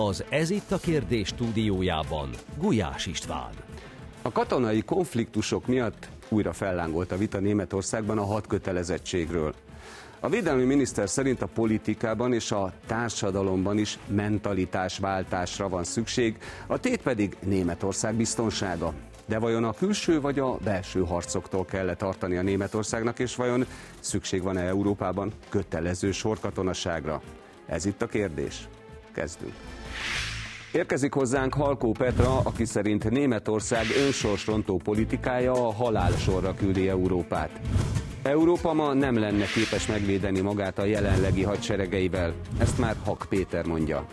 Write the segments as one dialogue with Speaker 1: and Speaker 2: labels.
Speaker 1: Az Ez itt a kérdés stúdiójában Gulyás István.
Speaker 2: A katonai konfliktusok miatt újra fellángolt a vita Németországban a hat kötelezettségről. A védelmi miniszter szerint a politikában és a társadalomban is mentalitásváltásra van szükség, a tét pedig Németország biztonsága. De vajon a külső vagy a belső harcoktól kell tartani a Németországnak, és vajon szükség van-e Európában kötelező sorkatonaságra? Ez itt a kérdés. Kezdünk. Érkezik hozzánk Halkó Petra, aki szerint Németország önsorsrontó politikája a halálsorra küldi Európát. Európa ma nem lenne képes megvédeni magát a jelenlegi hadseregeivel. Ezt már Hak Péter mondja.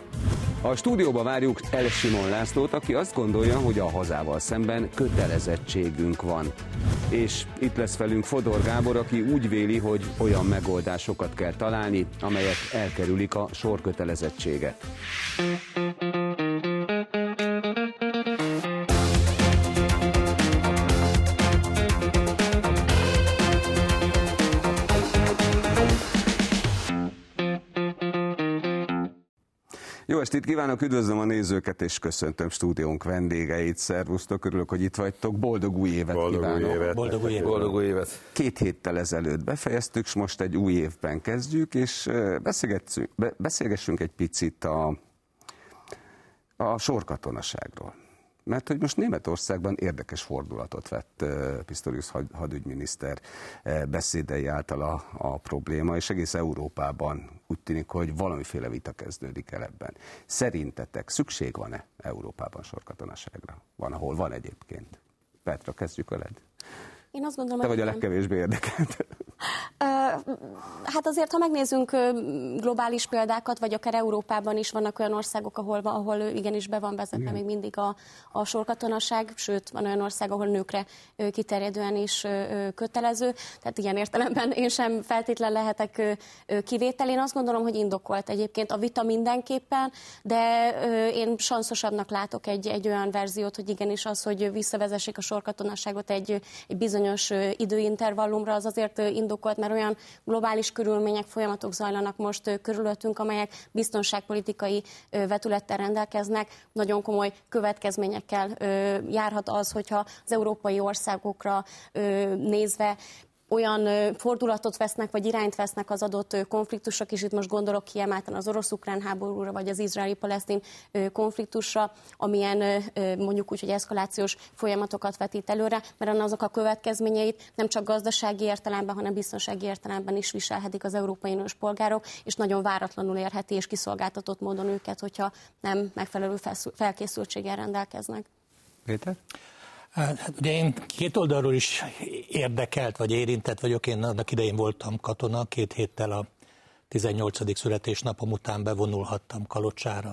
Speaker 2: A stúdióba várjuk El Simon Lászlót, aki azt gondolja, hogy a hazával szemben kötelezettségünk van. És itt lesz velünk Fodor Gábor, aki úgy véli, hogy olyan megoldásokat kell találni, amelyek elkerülik a sorkötelezettséget. Jó estét kívánok, üdvözlöm a nézőket, és köszöntöm stúdiónk vendégeit. Szervusztok, örülök, hogy itt vagytok. Boldog új évet
Speaker 3: Boldog
Speaker 2: kívánok.
Speaker 3: Új évet.
Speaker 4: Boldog új évet.
Speaker 3: Boldog új évet.
Speaker 2: Két héttel ezelőtt befejeztük, és most egy új évben kezdjük, és beszélgessünk, beszélgessünk egy picit a, a sorkatonaságról. Mert hogy most Németországban érdekes fordulatot vett Pistorius hadügyminiszter beszédei által a, a probléma, és egész Európában úgy tűnik, hogy valamiféle vita kezdődik el ebben. Szerintetek szükség van-e Európában sorkatonaságra? Van, ahol van egyébként. Petra, kezdjük veled.
Speaker 5: Én azt gondolom,
Speaker 2: Te
Speaker 5: hogy
Speaker 2: vagy a legkevésbé érdekelt.
Speaker 5: Hát azért, ha megnézzünk globális példákat, vagy akár Európában is vannak olyan országok, ahol, ahol igenis be van vezetve még mindig a, a sorkatonaság, sőt, van olyan ország, ahol nőkre kiterjedően is kötelező. Tehát ilyen értelemben én sem feltétlen lehetek kivétel. Én azt gondolom, hogy indokolt egyébként a vita mindenképpen, de én sanszosabbnak látok egy, egy olyan verziót, hogy igenis az, hogy visszavezessék a sorkatonaságot egy, egy bizonyos ö, időintervallumra, az azért indokolt, mert olyan globális körülmények, folyamatok zajlanak most körülöttünk, amelyek biztonságpolitikai vetülettel rendelkeznek. Nagyon komoly következményekkel járhat az, hogyha az európai országokra nézve olyan fordulatot vesznek, vagy irányt vesznek az adott konfliktusok, és itt most gondolok kiemelten az orosz-ukrán háborúra, vagy az izraeli-palesztin konfliktusra, amilyen mondjuk úgy, hogy eszkalációs folyamatokat vetít előre, mert azok a következményeit nem csak gazdasági értelemben, hanem biztonsági értelemben is viselhetik az európai uniós polgárok, és nagyon váratlanul érheti és kiszolgáltatott módon őket, hogyha nem megfelelő felkészültséggel rendelkeznek.
Speaker 2: Péter?
Speaker 4: Hát ugye én két oldalról is érdekelt, vagy érintett vagyok. Én annak idején voltam katona, két héttel a 18. születésnapom után bevonulhattam Kalocsára,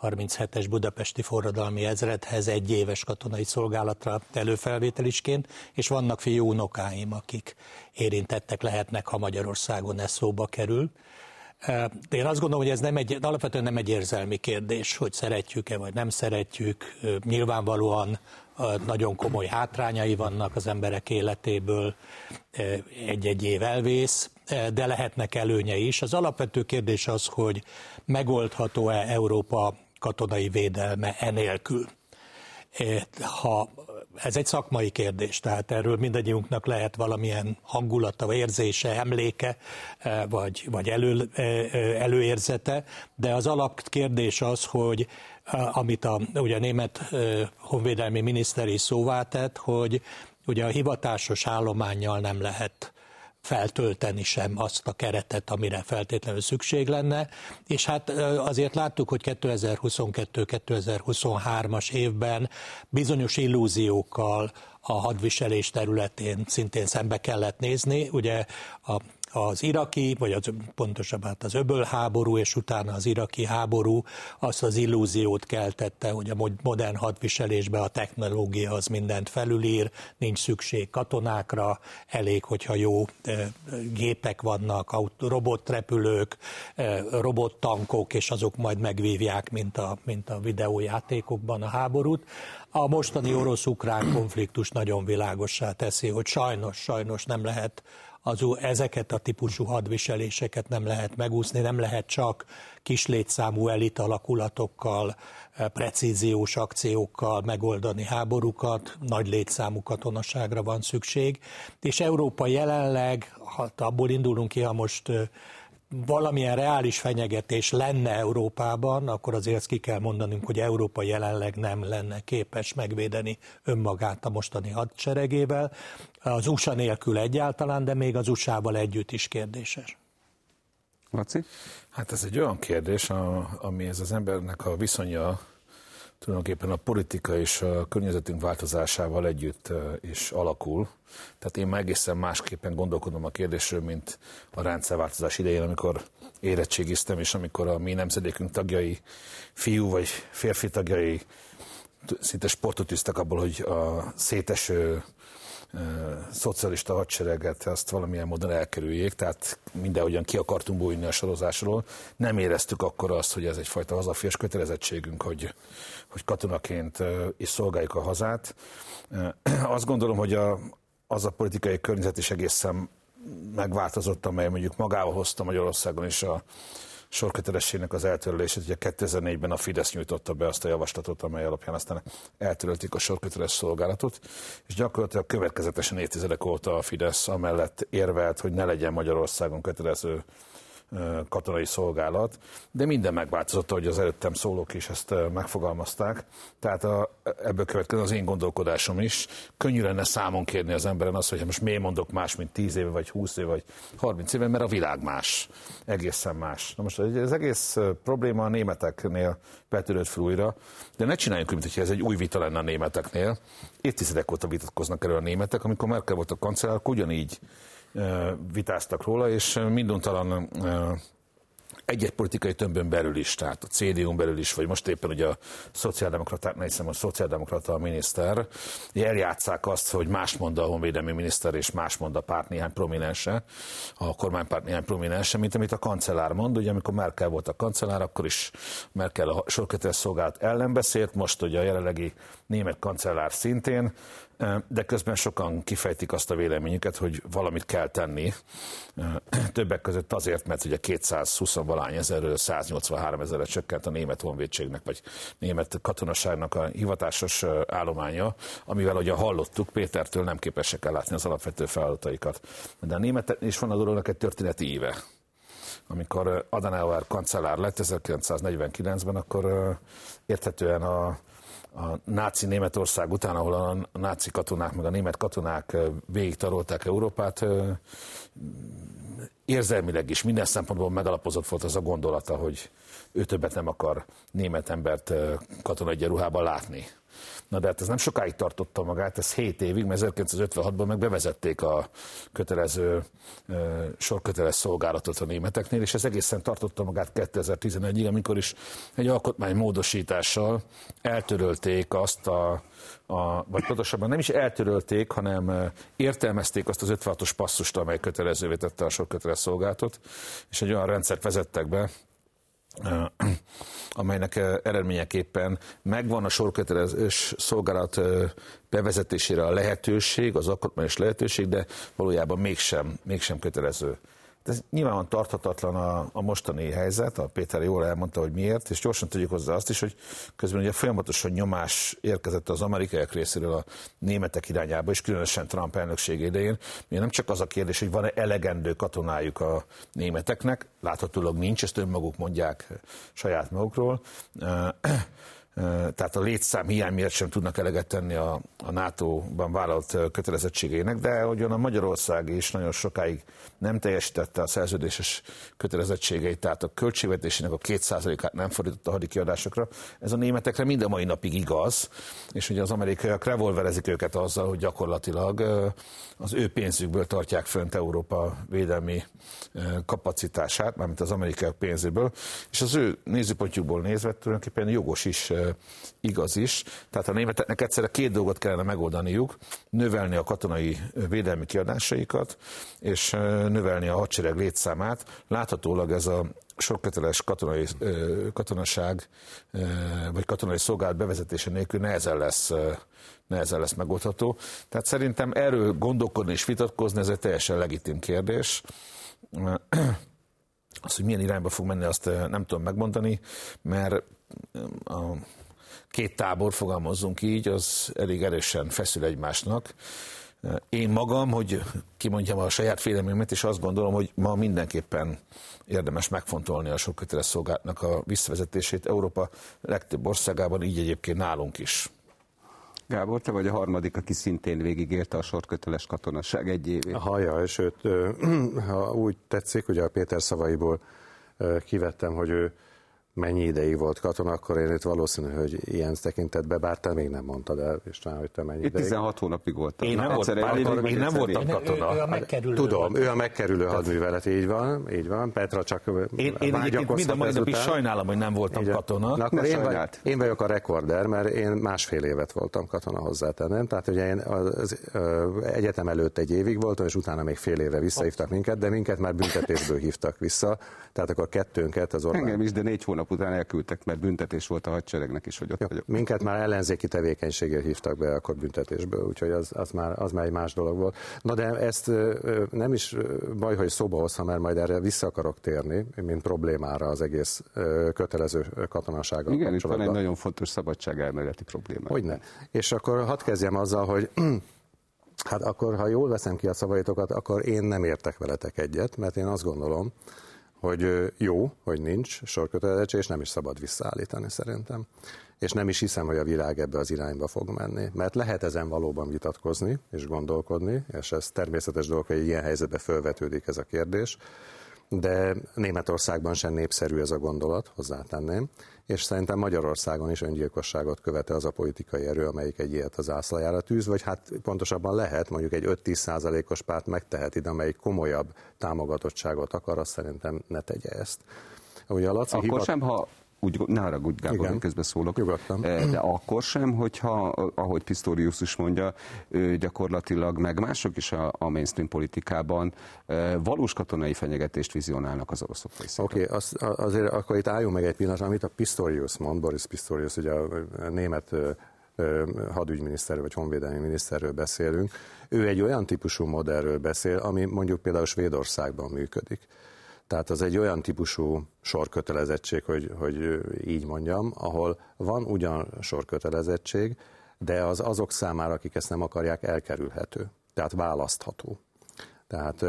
Speaker 4: a 37-es budapesti forradalmi ezredhez egy éves katonai szolgálatra előfelvételisként, és vannak fiú unokáim, akik érintettek lehetnek, ha Magyarországon ez szóba kerül. De én azt gondolom, hogy ez nem egy, alapvetően nem egy érzelmi kérdés, hogy szeretjük-e vagy nem szeretjük. Nyilvánvalóan nagyon komoly hátrányai vannak az emberek életéből, egy-egy év elvész, de lehetnek előnye is. Az alapvető kérdés az, hogy megoldható-e Európa katonai védelme enélkül. Ha ez egy szakmai kérdés, tehát erről mindannyiunknak lehet valamilyen hangulata, vagy érzése, emléke, vagy, vagy elő, előérzete, de az alapkérdés az, hogy amit a, ugye a német honvédelmi miniszter is szóvá tett, hogy ugye a hivatásos állományjal nem lehet feltölteni sem azt a keretet, amire feltétlenül szükség lenne, és hát azért láttuk, hogy 2022-2023-as évben bizonyos illúziókkal a hadviselés területén szintén szembe kellett nézni. Ugye a az iraki, vagy az, pontosabban hát az öbölháború, és utána az iraki háború azt az illúziót keltette, hogy a modern hadviselésbe a technológia az mindent felülír, nincs szükség katonákra, elég, hogyha jó gépek vannak, robotrepülők, robottankok, és azok majd megvívják, mint a, mint a videójátékokban a háborút. A mostani orosz-ukrán konfliktus nagyon világossá teszi, hogy sajnos, sajnos nem lehet az, ezeket a típusú hadviseléseket nem lehet megúszni, nem lehet csak kis létszámú elit alakulatokkal, eh, precíziós akciókkal megoldani háborúkat, nagy létszámú katonaságra van szükség, és Európa jelenleg, ha abból indulunk ki, ha most eh, valamilyen reális fenyegetés lenne Európában, akkor azért ezt ki kell mondanunk, hogy Európa jelenleg nem lenne képes megvédeni önmagát a mostani hadseregével. Az USA nélkül egyáltalán, de még az USA-val együtt is kérdéses.
Speaker 2: Laci?
Speaker 3: Hát ez egy olyan kérdés, ami ez az embernek a viszonya tulajdonképpen a politika és a környezetünk változásával együtt is alakul. Tehát én már egészen másképpen gondolkodom a kérdésről, mint a rendszerváltozás idején, amikor érettségiztem, és amikor a mi nemzedékünk tagjai, fiú vagy férfi tagjai szinte sportot üztek abból, hogy a széteső szocialista hadsereget azt valamilyen módon elkerüljék, tehát mindenhogyan ki akartunk bújni a sorozásról. Nem éreztük akkor azt, hogy ez egyfajta hazafias kötelezettségünk, hogy, hogy katonaként is szolgáljuk a hazát. Azt gondolom, hogy a, az a politikai környezet is egészen megváltozott, amely mondjuk magával hozta Magyarországon is a, sorkötelességnek az eltörlését. Ugye 2004-ben a Fidesz nyújtotta be azt a javaslatot, amely alapján aztán eltörölték a sorköteles szolgálatot, és gyakorlatilag következetesen évtizedek óta a Fidesz amellett érvelt, hogy ne legyen Magyarországon kötelező katonai szolgálat, de minden megváltozott, ahogy az előttem szólók is ezt megfogalmazták. Tehát a, ebből következő az én gondolkodásom is. Könnyű lenne számon kérni az emberen azt, hogy most miért mondok más, mint 10 éve, vagy 20 éve, vagy 30 éve, mert a világ más. Egészen más. Na most az egész probléma a németeknél vetődött fel újra, de ne csináljunk, mint hogy ez egy új vita lenne a németeknél. Évtizedek óta vitatkoznak erről a németek, amikor Merkel volt a kancellár, ugyanígy vitáztak róla, és minduntalan egy-egy politikai tömbön belül is, tehát a CDU-n belül is, vagy most éppen ugye a szociáldemokraták, hiszem a szociáldemokrata a miniszter, eljátszák azt, hogy más mond a honvédelmi miniszter, és más mond a párt néhány prominense, a kormánypárt néhány prominense, mint amit a kancellár mond. Ugye amikor Merkel volt a kancellár, akkor is Merkel a sorköteles szolgálat ellen beszélt, most ugye a jelenlegi német kancellár szintén, de közben sokan kifejtik azt a véleményüket, hogy valamit kell tenni. Többek között azért, mert ugye 220 valány ezerről 183 ezerre csökkent a német honvédségnek, vagy német katonaságnak a hivatásos állománya, amivel ugye hallottuk, Pétertől nem képesek ellátni az alapvető feladataikat. De a németek is van a dolognak egy történeti éve amikor Adenauer kancellár lett 1949-ben, akkor érthetően a a náci Németország után, ahol a náci katonák, meg a német katonák végig tarolták Európát, érzelmileg is minden szempontból megalapozott volt az a gondolata, hogy ő többet nem akar német embert katonai ruhában látni. Na de hát ez nem sokáig tartotta magát, ez 7 évig, mert 1956-ban meg bevezették a kötelező, sorköteles szolgálatot a németeknél, és ez egészen tartotta magát 2011-ig, amikor is egy alkotmány módosítással eltörölték azt a, a, vagy pontosabban nem is eltörölték, hanem értelmezték azt az 56-os passzust, amely kötelezővé tette a sorköteles szolgálatot, és egy olyan rendszert vezettek be, amelynek eredményeképpen megvan a sorkötelezős szolgálat bevezetésére a lehetőség, az alkotmányos lehetőség, de valójában mégsem, mégsem kötelező. Ez nyilván tarthatatlan a, a mostani helyzet, a Péter jól elmondta, hogy miért, és gyorsan tudjuk hozzá azt is, hogy közben ugye folyamatosan nyomás érkezett az amerikaiak részéről a németek irányába, és különösen Trump elnökség idején. Ugye nem csak az a kérdés, hogy van-e elegendő katonájuk a németeknek, láthatólag nincs, ezt önmaguk mondják saját magukról, tehát a létszám hiány miatt sem tudnak eleget tenni a, a NATO-ban vállalt kötelezettségének, de hogyan a Magyarország is nagyon sokáig nem teljesítette a szerződéses kötelezettségeit, tehát a költségvetésének a 2%-át nem fordította a hadikiadásokra. Ez a németekre mind a mai napig igaz, és ugye az amerikaiak revolverezik őket azzal, hogy gyakorlatilag az ő pénzükből tartják fönt Európa védelmi kapacitását, mármint az amerikaiak pénzéből, és az ő nézőpontjukból nézve tulajdonképpen jogos is igaz is. Tehát a németeknek egyszerre két dolgot kellene megoldaniuk, növelni a katonai védelmi kiadásaikat, és növelni a hadsereg létszámát. Láthatólag ez a sokköteles katonai, katonaság vagy katonai szolgálat bevezetése nélkül nehezen lesz, nehezen lesz megoldható. Tehát szerintem erről gondolkodni és vitatkozni, ez egy teljesen legitim kérdés. Az, hogy milyen irányba fog menni, azt nem tudom megmondani, mert a két tábor, fogalmazzunk így, az elég erősen feszül egymásnak. Én magam, hogy kimondjam a saját féleményemet, és azt gondolom, hogy ma mindenképpen érdemes megfontolni a sokköteles szolgálatnak a visszavezetését Európa legtöbb országában, így egyébként nálunk is.
Speaker 2: Gábor, te vagy a harmadik, aki szintén végigérte a sorköteles katonaság egy évét.
Speaker 6: Haja, sőt, ha úgy tetszik, ugye a Péter szavaiból kivettem, hogy ő mennyi ideig volt katona, akkor én itt valószínű, hogy ilyen tekintetben, bár te még nem mondtad el, István, hogy te mennyi ideig.
Speaker 2: 16 hónapig voltam.
Speaker 3: Én nem, volt, akkor, én nem voltam katona.
Speaker 4: Ő, ő a megkerülő
Speaker 6: Tudom, ő a megkerülő hadművelet, így van, így van. Petra csak
Speaker 3: Én, én egyébként mind a mai napig sajnálom, hogy nem voltam így, katona.
Speaker 6: Na, akkor én, vagy, én vagyok a rekorder, mert én másfél évet voltam katona hozzátennem. Tehát ugye én az, az, egyetem előtt egy évig voltam, és utána még fél évre visszahívtak minket, de minket már büntetésből hívtak vissza. Tehát akkor kettőnket az
Speaker 2: Orbán... Engem is, de négy hónap után elküldtek, mert büntetés volt a hadseregnek is, hogy ott
Speaker 6: Jó,
Speaker 2: vagyok.
Speaker 6: Minket már ellenzéki tevékenységért hívtak be akkor büntetésből, úgyhogy az, az, már, az már egy más dolog volt. Na de ezt nem is baj, hogy szóba hoztam, mert majd erre vissza akarok térni, mint problémára az egész kötelező katonasággal
Speaker 2: Igen, és van egy nagyon fontos szabadságelméleti probléma.
Speaker 6: Hogyne. És akkor hadd kezdjem azzal, hogy Hát akkor, ha jól veszem ki a szavaitokat, akkor én nem értek veletek egyet, mert én azt gondolom, hogy jó, hogy nincs sorkötelezettség, és nem is szabad visszaállítani szerintem. És nem is hiszem, hogy a világ ebbe az irányba fog menni. Mert lehet ezen valóban vitatkozni és gondolkodni, és ez természetes dolog, hogy ilyen helyzetbe felvetődik ez a kérdés de Németországban sem népszerű ez a gondolat, hozzátenném, és szerintem Magyarországon is öngyilkosságot követel az a politikai erő, amelyik egy ilyet az ászlajára tűz, vagy hát pontosabban lehet, mondjuk egy 5-10 százalékos párt megteheti, de amelyik komolyabb támogatottságot akar, azt szerintem ne tegye ezt.
Speaker 2: Ugye a Laci Akkor hivat... sem, ha úgy, ne haragudj, Gábor, Igen. közben szólok.
Speaker 6: Nyugodtan.
Speaker 2: De akkor sem, hogyha, ahogy Pistorius is mondja, gyakorlatilag, meg mások is a, a mainstream politikában valós katonai fenyegetést vizionálnak az oroszok
Speaker 6: Oké, okay, az, azért akkor itt álljunk meg egy pillanat, amit a Pistorius mond, Boris Pistorius, ugye a német hadügyminiszterről vagy honvédelmi miniszterről beszélünk, ő egy olyan típusú modellről beszél, ami mondjuk például Svédországban működik. Tehát az egy olyan típusú sorkötelezettség, hogy, hogy így mondjam, ahol van ugyan sorkötelezettség, de az azok számára, akik ezt nem akarják, elkerülhető. Tehát választható. Tehát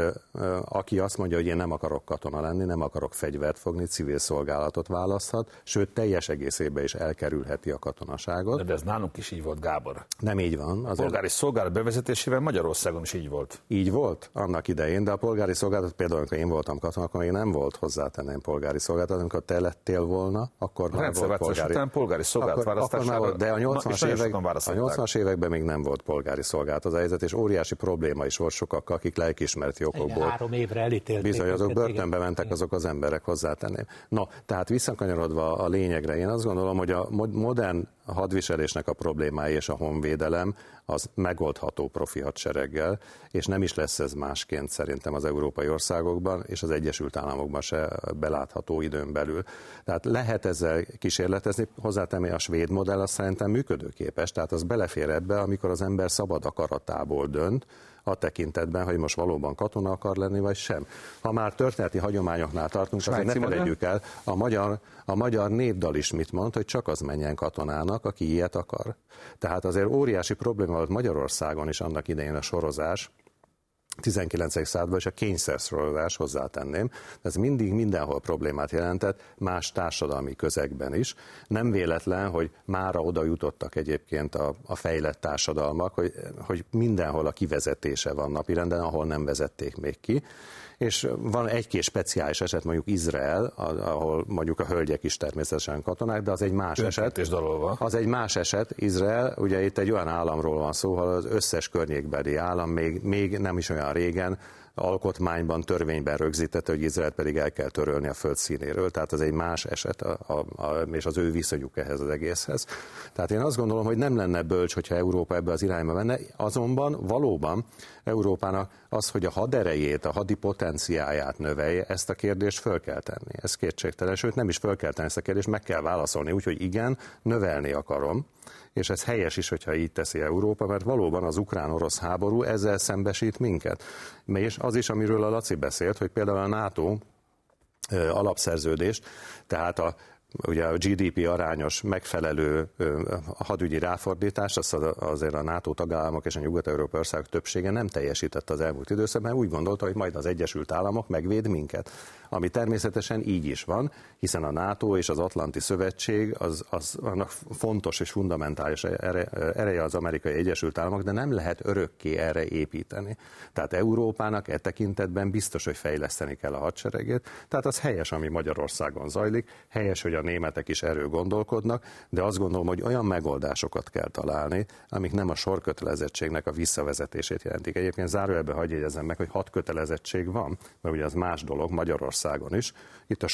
Speaker 6: aki azt mondja, hogy én nem akarok katona lenni, nem akarok fegyvert fogni, civil szolgálatot választhat, sőt teljes egészében is elkerülheti a katonaságot.
Speaker 3: De ez nálunk is így volt, Gábor.
Speaker 6: Nem így van.
Speaker 3: Azért... A polgári szolgálat bevezetésével Magyarországon is így volt.
Speaker 6: Így volt annak idején, de a polgári szolgálat, például amikor én voltam katona, akkor még nem volt hozzátenném polgári szolgálat, amikor te lettél volna, akkor
Speaker 3: a már volt polgári. Után polgári szolgálat akkor, akkor már volt,
Speaker 6: de a 80-as, évek, a 80 években még nem volt polgári szolgálat az helyzet, és óriási probléma is volt sokakkal, akik lelkismereti okokból
Speaker 4: három évre elítélték.
Speaker 6: Bizony, azok börtönbe mentek azok az emberek, hozzátenném. No, tehát visszakanyarodva a lényegre, én azt gondolom, hogy a modern hadviselésnek a problémái és a honvédelem az megoldható profi hadsereggel, és nem is lesz ez másként szerintem az európai országokban, és az Egyesült Államokban se belátható időn belül. Tehát lehet ezzel kísérletezni, hozzátenni a svéd modell az szerintem működőképes, tehát az belefér ebbe, amikor az ember szabad akaratából dönt, a tekintetben, hogy most valóban katona akar lenni, vagy sem. Ha már történeti hagyományoknál tartunk, Svájci azért ne felejtjük el, a magyar, a magyar népdal is mit mond, hogy csak az menjen katonának, aki ilyet akar. Tehát azért óriási probléma volt Magyarországon is annak idején a sorozás, 19. században és a kényszerszorozás hozzátenném. Ez mindig mindenhol problémát jelentett, más társadalmi közegben is. Nem véletlen, hogy mára oda jutottak egyébként a, a fejlett társadalmak, hogy, hogy mindenhol a kivezetése van napirenden, ahol nem vezették még ki és van egy-két speciális eset, mondjuk Izrael, ahol mondjuk a hölgyek is természetesen katonák, de az egy más eset. Az egy más eset, Izrael, ugye itt egy olyan államról van szó, ahol az összes környékbeli állam még, még nem is olyan régen alkotmányban, törvényben rögzítette, hogy Izrael pedig el kell törölni a föld színéről, tehát ez egy más eset, a, a, a, és az ő viszonyuk ehhez az egészhez. Tehát én azt gondolom, hogy nem lenne bölcs, hogyha Európa ebbe az irányba menne, azonban valóban Európának az, hogy a haderejét, a hadi potenciáját növelje, ezt a kérdést föl kell tenni. Ez kétségtelen, sőt nem is föl kell tenni ezt a kérdést, meg kell válaszolni, úgyhogy igen, növelni akarom, és ez helyes is, hogyha így teszi Európa, mert valóban az ukrán-orosz háború ezzel szembesít minket. És az is, amiről a Laci beszélt, hogy például a NATO alapszerződést, tehát a ugye a GDP arányos megfelelő hadügyi ráfordítást, azt azért a NATO tagállamok és a nyugat-európai országok többsége nem teljesítette az elmúlt időszakban, úgy gondolta, hogy majd az Egyesült Államok megvéd minket. Ami természetesen így is van, hiszen a NATO és az Atlanti Szövetség az, az annak fontos és fundamentális ereje az amerikai Egyesült Államok, de nem lehet örökké erre építeni. Tehát Európának e tekintetben biztos, hogy fejleszteni kell a hadseregét. Tehát az helyes, ami Magyarországon zajlik, helyes, hogy a németek is erről gondolkodnak, de azt gondolom, hogy olyan megoldásokat kell találni, amik nem a sorkötelezettségnek a visszavezetését jelentik. Egyébként zárójelbe hagyj jegyezem meg, hogy hat kötelezettség van, mert ugye az más dolog Magyarországon is. Itt a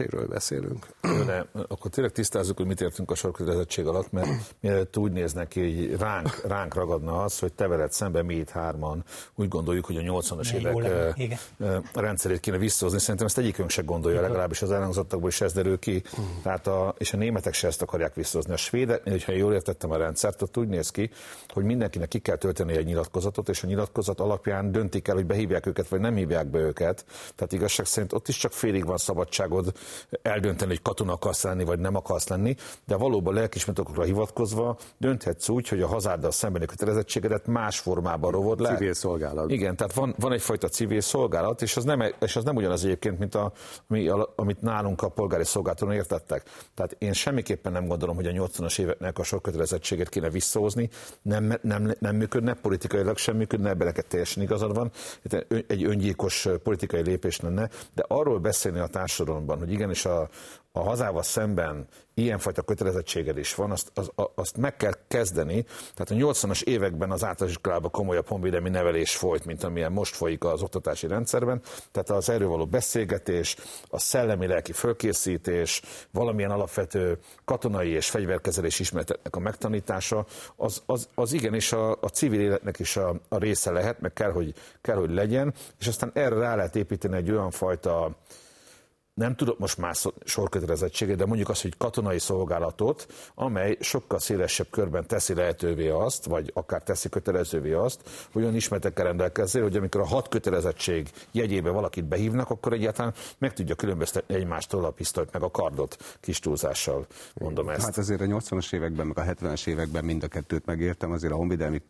Speaker 6: sorkötelezettségről beszélünk.
Speaker 3: De akkor tényleg tisztázzuk, hogy mit értünk a sorkötelezettség alatt, mert mielőtt úgy néznek ki, hogy ránk, ránk ragadna az, hogy te veled szemben mi itt hárman úgy gondoljuk, hogy a 80-as évek rendszerét kéne visszahozni. Szerintem ezt egyikünk se gondolja, legalábbis az elhangzottakból is ez derül ki. Tehát a, és a németek se ezt akarják visszahozni. A svédek, hogyha jól értettem a rendszert, ott úgy néz ki, hogy mindenkinek ki kell tölteni egy nyilatkozatot, és a nyilatkozat alapján döntik el, hogy behívják őket, vagy nem hívják be őket. Tehát igazság szerint ott is csak félig van szabadságod eldönteni, hogy katona akarsz lenni, vagy nem akarsz lenni, de valóban lelkismeretokra hivatkozva dönthetsz úgy, hogy a hazáddal szembeni kötelezettségedet más formában rovod le.
Speaker 6: Civil szolgálat.
Speaker 3: Igen, tehát van, van egyfajta civil szolgálat, és az nem, és az nem ugyanaz egyébként, mint a, amit nálunk a polgári szolgálaton értettek. Tehát én semmiképpen nem gondolom, hogy a 80-as éveknek a sok kötelezettséget kéne visszahozni, nem, nem, nem működne, politikailag sem működne, ebben neked teljesen igazad van. Egy öngyilkos politikai lépés lenne, de arról beszélni a társadalomban, hogy igenis a, a hazával szemben ilyenfajta kötelezettséged is van, azt, az, azt meg kell kezdeni. Tehát a 80-as években az általános iskolában komolyabb honvédelmi nevelés folyt, mint amilyen most folyik az oktatási rendszerben. Tehát az erről való beszélgetés, a szellemi lelki fölkészítés, valamilyen alapvető katonai és fegyverkezelés ismereteknek a megtanítása, az, az, az igenis a, a civil életnek is a, a része lehet, meg kell hogy, kell, hogy legyen, és aztán erre rá lehet építeni egy olyan fajta nem tudok most már sorkötelezettséget, de mondjuk azt, hogy katonai szolgálatot, amely sokkal szélesebb körben teszi lehetővé azt, vagy akár teszi kötelezővé azt, hogy olyan ismeretekkel rendelkezzél, hogy amikor a hat kötelezettség jegyébe valakit behívnak, akkor egyáltalán meg tudja különböztetni egymástól a pisztolyt meg a kardot kis túlzással, mondom ezt.
Speaker 2: Hát azért a 80-as években, meg a 70-es években mind a kettőt megértem, azért a honvédelmi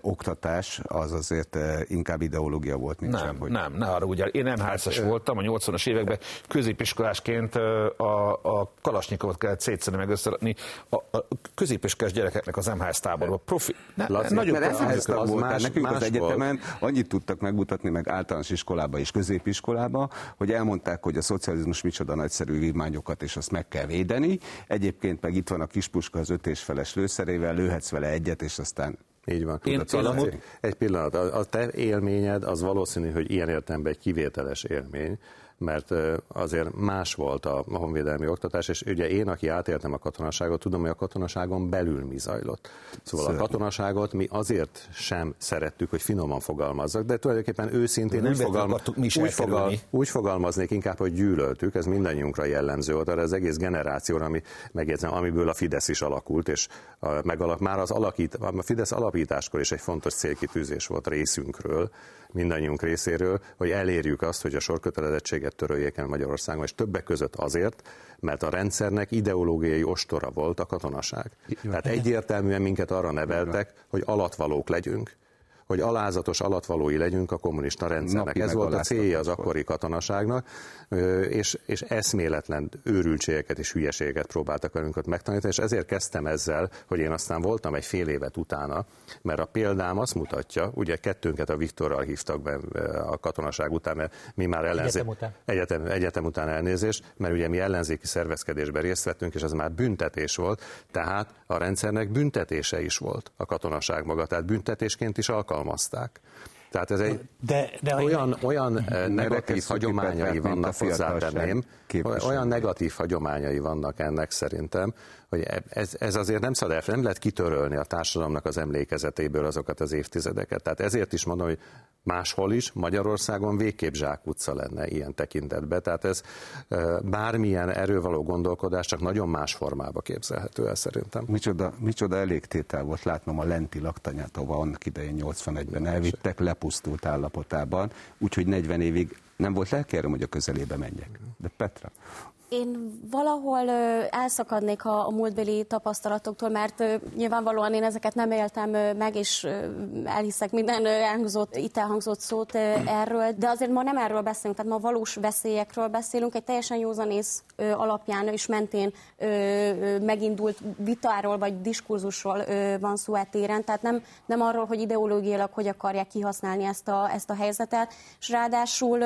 Speaker 2: oktatás az azért inkább ideológia volt, mint
Speaker 3: nem,
Speaker 2: sem.
Speaker 3: Hogy... Nem, ne arra ugye. Én nem házas voltam, a 80-as években középiskolásként a, a kalasnyikovot kellett szétszedni meg összerakni a, a középiskolás gyerekeknek az MHS táborba. Profi,
Speaker 2: ne, Laci, nagyobb mert MHS az volt, más, nekünk más az egyetemen volt. annyit tudtak megmutatni meg általános iskolába és középiskolába, hogy elmondták, hogy a szocializmus micsoda nagyszerű vívmányokat, és azt meg kell védeni. Egyébként meg itt van a kispuska az öt és feles lőszerével, lőhetsz vele egyet, és aztán
Speaker 6: így van. Én, Tudod, én, egy pillanat, a, a te élményed az valószínű, hogy ilyen értelemben egy kivételes élmény, mert azért más volt a honvédelmi oktatás, és ugye én, aki átéltem a katonaságot, tudom, hogy a katonaságon belül mi zajlott. Szóval Szörny. a katonaságot mi azért sem szerettük, hogy finoman fogalmazzak, de tulajdonképpen őszintén nem úgy, fogalma, mi úgy, fogal, úgy fogalmaznék inkább, hogy gyűlöltük, ez mindannyiunkra jellemző volt, arra az egész generációra, ami, megjegyzem, amiből a Fidesz is alakult, és a, megalak, már az alakít, a Fidesz alapításkor is egy fontos célkitűzés volt részünkről, mindannyiunk részéről, hogy elérjük azt, hogy a sorkötelezettséget töröljék el Magyarországon, és többek között azért, mert a rendszernek ideológiai ostora volt a katonaság. Tehát egyértelműen minket arra neveltek, hogy alatvalók legyünk hogy alázatos alatvalói legyünk a kommunista rendszernek. Ez volt a célja az akkori katonaságnak, és, és eszméletlen őrültségeket és hülyeségeket próbáltak velünk megtanítani, és ezért kezdtem ezzel, hogy én aztán voltam egy fél évet utána, mert a példám azt mutatja, ugye kettőnket a Viktorral hívtak be a katonaság után, mert mi már ellenzé... egyetem, után. Egyetem, egyetem után elnézést, mert ugye mi ellenzéki szervezkedésben részt vettünk, és ez már büntetés volt, tehát a rendszernek büntetése is volt a katonaság maga, tehát büntetésként is alkalmazták. Tehát ez egy de, de olyan, olyan negatív hagyományai vannak, hozzátenném, olyan negatív hagyományai vannak ennek szerintem, hogy e- ez, ez azért nem szabad, nem lehet kitörölni a társadalomnak az emlékezetéből azokat az évtizedeket. Tehát ezért is mondom, hogy máshol is, Magyarországon végképp zsákutca lenne ilyen tekintetben. Tehát ez bármilyen erővaló gondolkodás csak nagyon más formába képzelhető el szerintem.
Speaker 2: Micsoda, micsoda elégtétel volt látnom a lenti laktanyát, ahova annak idején 81-ben elvittek, lepusztult állapotában, úgyhogy 40 évig nem volt lelkérem, hogy a közelébe menjek. De Petra,
Speaker 5: én valahol elszakadnék a, múltbeli tapasztalatoktól, mert nyilvánvalóan én ezeket nem éltem meg, és elhiszek minden elhangzott, itt elhangzott szót erről, de azért ma nem erről beszélünk, tehát ma valós veszélyekről beszélünk, egy teljesen józanész alapján és mentén megindult vitáról vagy diskurzusról van szó téren, tehát nem, nem arról, hogy ideológiailag hogy akarják kihasználni ezt a, ezt a helyzetet, és ráadásul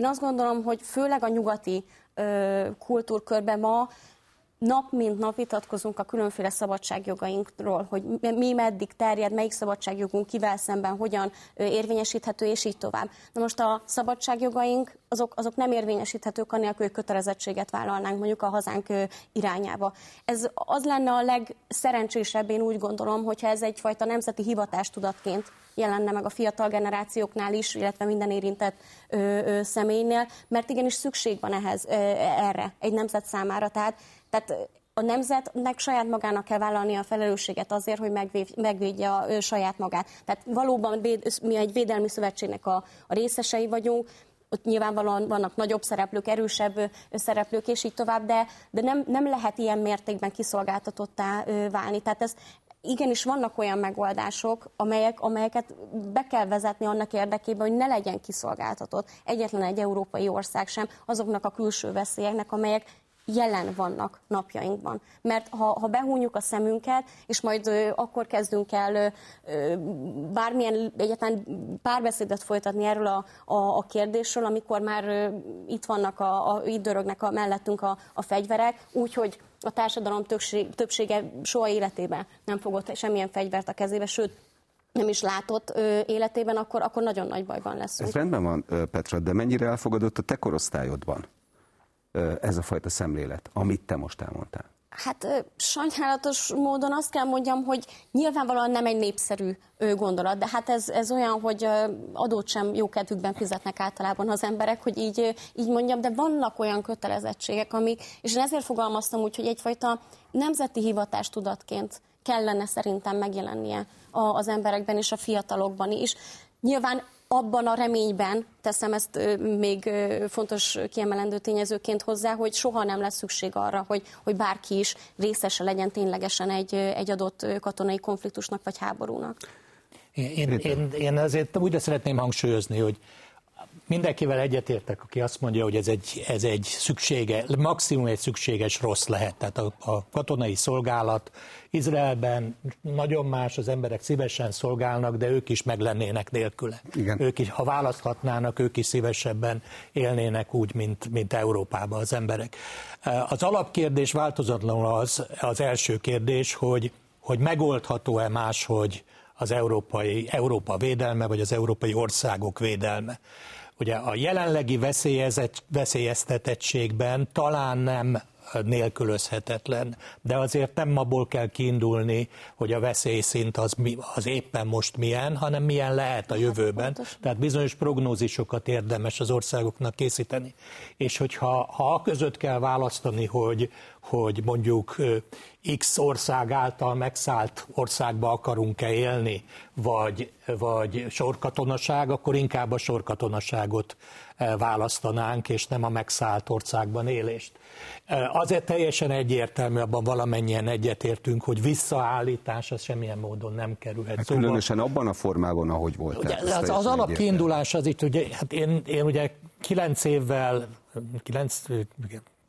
Speaker 5: én azt gondolom, hogy főleg a nyugati kultúrkörben ma nap mint nap vitatkozunk a különféle szabadságjogainkról, hogy mi meddig terjed, melyik szabadságjogunk kivel szemben, hogyan érvényesíthető, és így tovább. Na most a szabadságjogaink azok, azok nem érvényesíthetők, anélkül, hogy kötelezettséget vállalnánk mondjuk a hazánk irányába. Ez az lenne a legszerencsésebb, én úgy gondolom, hogyha ez egyfajta nemzeti hivatástudatként jelenne meg a fiatal generációknál is, illetve minden érintett ö, ö, személynél, mert igenis szükség van ehhez, ö, erre egy nemzet számára. Tehát, tehát a nemzetnek saját magának kell vállalni a felelősséget azért, hogy megvédje a saját magát. Tehát valóban mi egy védelmi szövetségnek a, a részesei vagyunk, ott nyilvánvalóan vannak nagyobb szereplők, erősebb szereplők, és így tovább, de, de nem, nem lehet ilyen mértékben kiszolgáltatottá válni. Tehát ez, igenis vannak olyan megoldások, amelyek, amelyeket be kell vezetni annak érdekében, hogy ne legyen kiszolgáltatott egyetlen egy európai ország sem azoknak a külső veszélyeknek, amelyek jelen vannak napjainkban. Mert ha, ha behúnyjuk a szemünket, és majd ö, akkor kezdünk el ö, bármilyen egyetlen párbeszédet folytatni erről a, a, a kérdésről, amikor már ö, itt vannak, a, a, itt dörögnek a, mellettünk a, a fegyverek, úgyhogy a társadalom többség, többsége soha életében nem fogott semmilyen fegyvert a kezébe, sőt, nem is látott ö, életében, akkor, akkor nagyon nagy bajban leszünk.
Speaker 2: Ez rendben van, Petra, de mennyire elfogadott a te korosztályodban ez a fajta szemlélet, amit te most elmondtál?
Speaker 5: Hát sajnálatos módon azt kell mondjam, hogy nyilvánvalóan nem egy népszerű gondolat, de hát ez, ez olyan, hogy adót sem jó fizetnek általában az emberek, hogy így, így mondjam, de vannak olyan kötelezettségek, amik, és én ezért fogalmaztam úgy, hogy egyfajta nemzeti hivatástudatként kellene szerintem megjelennie az emberekben és a fiatalokban is. Nyilván abban a reményben, teszem ezt még fontos kiemelendő tényezőként hozzá, hogy soha nem lesz szükség arra, hogy, hogy bárki is részese legyen ténylegesen egy, egy adott katonai konfliktusnak vagy háborúnak.
Speaker 4: Én, én, én ezért úgy szeretném hangsúlyozni, hogy Mindenkivel egyetértek, aki azt mondja, hogy ez egy, ez egy szüksége, maximum egy szükséges rossz lehet. Tehát a, a katonai szolgálat Izraelben nagyon más, az emberek szívesen szolgálnak, de ők is meg lennének nélküle. Igen. Ők is, ha választhatnának, ők is szívesebben élnének úgy, mint, mint Európában az emberek. Az alapkérdés változatlanul az, az első kérdés, hogy, hogy megoldható-e máshogy az európai, Európa védelme, vagy az európai országok védelme. Ugye a jelenlegi veszélyeztetettségben talán nem nélkülözhetetlen, de azért nem abból kell kiindulni, hogy a veszélyszint az, az éppen most milyen, hanem milyen lehet a jövőben. Tehát bizonyos prognózisokat érdemes az országoknak készíteni. És hogyha ha a között kell választani, hogy, hogy mondjuk X ország által megszállt országba akarunk-e élni, vagy, vagy sorkatonaság, akkor inkább a sorkatonaságot választanánk, és nem a megszállt országban élést. Azért teljesen egyértelmű, abban valamennyien egyetértünk, hogy visszaállítás az semmilyen módon nem kerülhet. Hát
Speaker 2: szóval, különösen abban a formában, ahogy volt.
Speaker 4: Ugye, az, az alapkiindulás az itt, ugye, hát én, én ugye kilenc évvel, kilenc,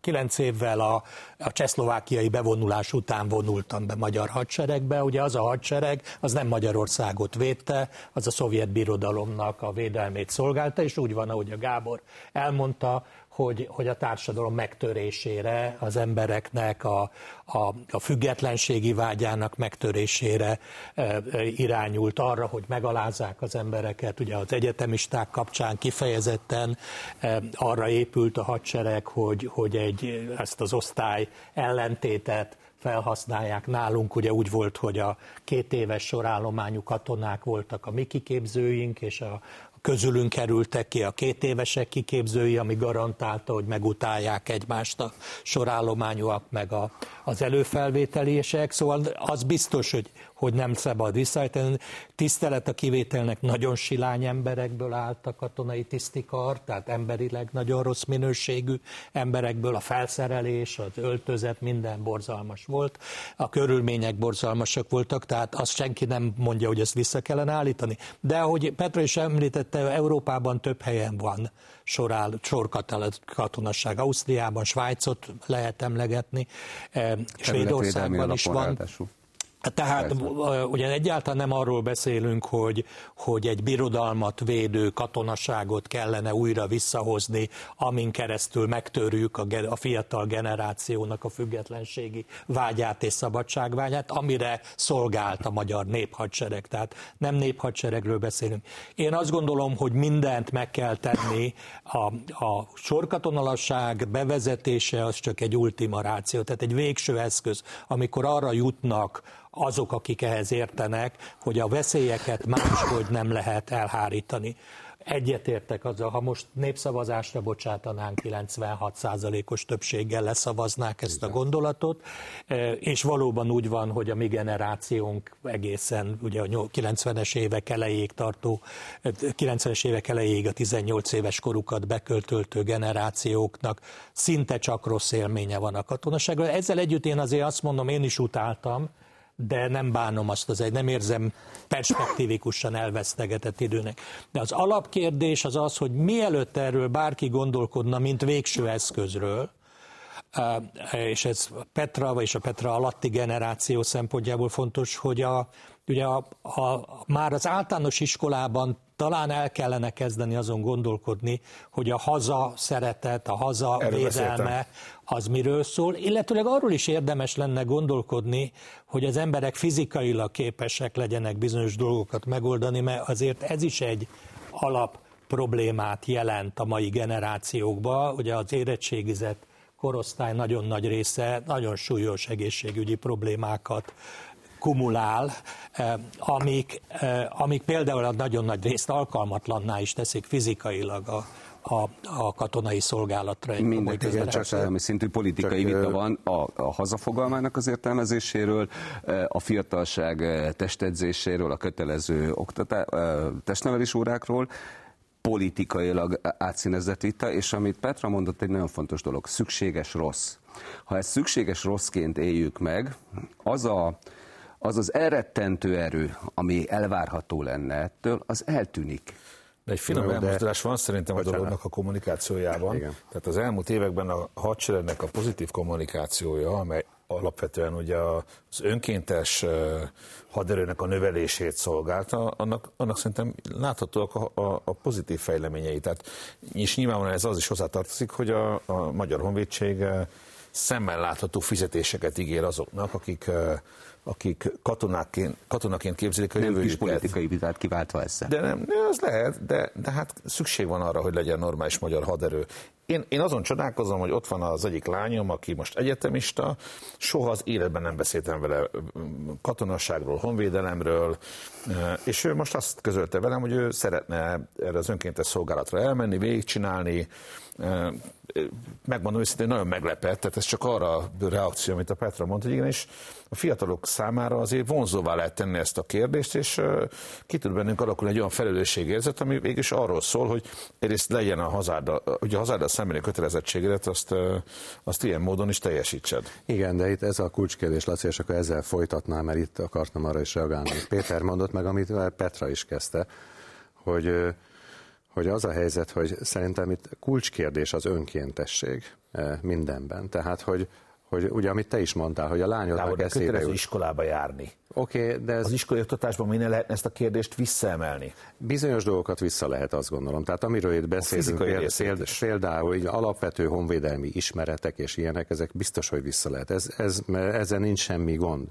Speaker 4: kilenc évvel a, a csehszlovákiai bevonulás után vonultam be magyar hadseregbe. Ugye az a hadsereg, az nem Magyarországot védte, az a szovjet birodalomnak a védelmét szolgálta, és úgy van, ahogy a Gábor elmondta, hogy, hogy a társadalom megtörésére, az embereknek a, a, a függetlenségi vágyának megtörésére e, irányult arra, hogy megalázzák az embereket. Ugye az egyetemisták kapcsán kifejezetten e, arra épült a hadsereg, hogy, hogy egy, ezt az osztály ellentétet felhasználják. Nálunk ugye úgy volt, hogy a két éves sorállományú katonák voltak a mi kiképzőink, és a, közülünk kerültek ki a két évesek kiképzői, ami garantálta, hogy megutálják egymást a sorállományúak, meg a, az előfelvételések, szóval az biztos, hogy hogy nem szabad visszaállítani. Tisztelet a kivételnek nagyon silány emberekből állt a katonai tisztikar, tehát emberileg nagyon rossz minőségű emberekből a felszerelés, az öltözet, minden borzalmas volt. A körülmények borzalmasak voltak, tehát azt senki nem mondja, hogy ezt vissza kellene állítani. De ahogy Petra is említette, Európában több helyen van sorál, sorkatonasság. Ausztriában, Svájcot lehet emlegetni, eh, Svédországban is van. Tehát ugye egyáltalán nem arról beszélünk, hogy, hogy egy birodalmat védő katonaságot kellene újra visszahozni, amin keresztül megtörjük a, a fiatal generációnak a függetlenségi vágyát és szabadságvágyát, amire szolgált a magyar néphadsereg. Tehát nem néphadseregről beszélünk. Én azt gondolom, hogy mindent meg kell tenni, a, a sorkatonalasság bevezetése az csak egy ultima ráció, tehát egy végső eszköz, amikor arra jutnak, azok, akik ehhez értenek, hogy a veszélyeket máshogy nem lehet elhárítani. Egyetértek azzal, ha most népszavazásra bocsátanánk, 96%-os többséggel leszavaznák ezt a gondolatot, e, és valóban úgy van, hogy a mi generációnk egészen ugye a 90-es évek elejéig tartó, 90-es évek elejéig a 18 éves korukat beköltöltő generációknak szinte csak rossz élménye van a katonaságról. Ezzel együtt én azért azt mondom, én is utáltam, de nem bánom azt az egy, nem érzem perspektívikusan elvesztegetett időnek. De az alapkérdés az az, hogy mielőtt erről bárki gondolkodna, mint végső eszközről, és ez Petra és a Petra alatti generáció szempontjából fontos, hogy a, ugye a, a, már az általános iskolában talán el kellene kezdeni azon gondolkodni, hogy a haza szeretet, a haza Erről védelme beszéltem. az miről szól, illetőleg arról is érdemes lenne gondolkodni, hogy az emberek fizikailag képesek legyenek bizonyos dolgokat megoldani, mert azért ez is egy alap problémát jelent a mai generációkba, ugye az érettségizett korosztály nagyon nagy része nagyon súlyos egészségügyi problémákat kumulál, eh, amik, eh, amik például a nagyon nagy részt alkalmatlanná is teszik fizikailag a, a, a katonai szolgálatra.
Speaker 2: Egy Mindegy, igen, csak állami szintű politikai csak, vita van a, a hazafogalmának az értelmezéséről, eh, a fiatalság testedzéséről, a kötelező oktatá, testnevelés órákról, politikailag átszínezett vita, és amit Petra mondott, egy nagyon fontos dolog, szükséges rossz. Ha ezt szükséges rosszként éljük meg, az a, az az elrettentő erő, ami elvárható lenne ettől, az eltűnik.
Speaker 3: De egy finom de... elmozdulás van szerintem a dolognak a kommunikációjában. Igen. Tehát az elmúlt években a hadseregnek a pozitív kommunikációja, amely alapvetően ugye az önkéntes haderőnek a növelését szolgálta, annak, annak szerintem láthatóak a, a, a pozitív fejleményei. Tehát, és nyilvánvalóan ez az is hozzátartozik, hogy a, a Magyar Honvédség szemmel látható fizetéseket ígér azoknak, akik akik katonáként, katonaként képzelik a
Speaker 2: nem jövőjüket. Nem politikai vitát kiváltva ezzel.
Speaker 3: De nem, az lehet, de, de hát szükség van arra, hogy legyen normális magyar haderő. Én, én azon csodálkozom, hogy ott van az egyik lányom, aki most egyetemista, soha az életben nem beszéltem vele katonasságról, honvédelemről, és ő most azt közölte velem, hogy ő szeretne erre az önkéntes szolgálatra elmenni, végigcsinálni, megmondom őszintén, nagyon meglepett, tehát ez csak arra a reakció, amit a Petra mondta, hogy igenis a fiatalok számára azért vonzóvá lehet tenni ezt a kérdést, és ki tud bennünk alakulni egy olyan felelősségérzet, ami végülis arról szól, hogy egyrészt legyen a hazáda, hogy a hazáda szembeni kötelezettséget, azt, azt ilyen módon is teljesítsed.
Speaker 6: Igen, de itt ez a kulcskérdés, Laci, és akkor ezzel folytatnám, mert itt akartam arra is reagálni. Péter mondott meg, amit Petra is kezdte, hogy hogy az a helyzet, hogy szerintem itt kulcskérdés az önkéntesség mindenben. Tehát, hogy, hogy ugye, amit te is mondtál, hogy a lányodnak
Speaker 3: de
Speaker 6: eszébe jut.
Speaker 3: iskolába járni.
Speaker 6: Oké, okay, de ez
Speaker 3: Az iskolai oktatásban minél lehetne ezt a kérdést visszaemelni?
Speaker 6: bizonyos dolgokat vissza lehet, azt gondolom. Tehát amiről itt beszélünk, például így alapvető honvédelmi ismeretek és ilyenek, ezek biztos, hogy vissza lehet. Ez, ez, ezzel nincs semmi gond.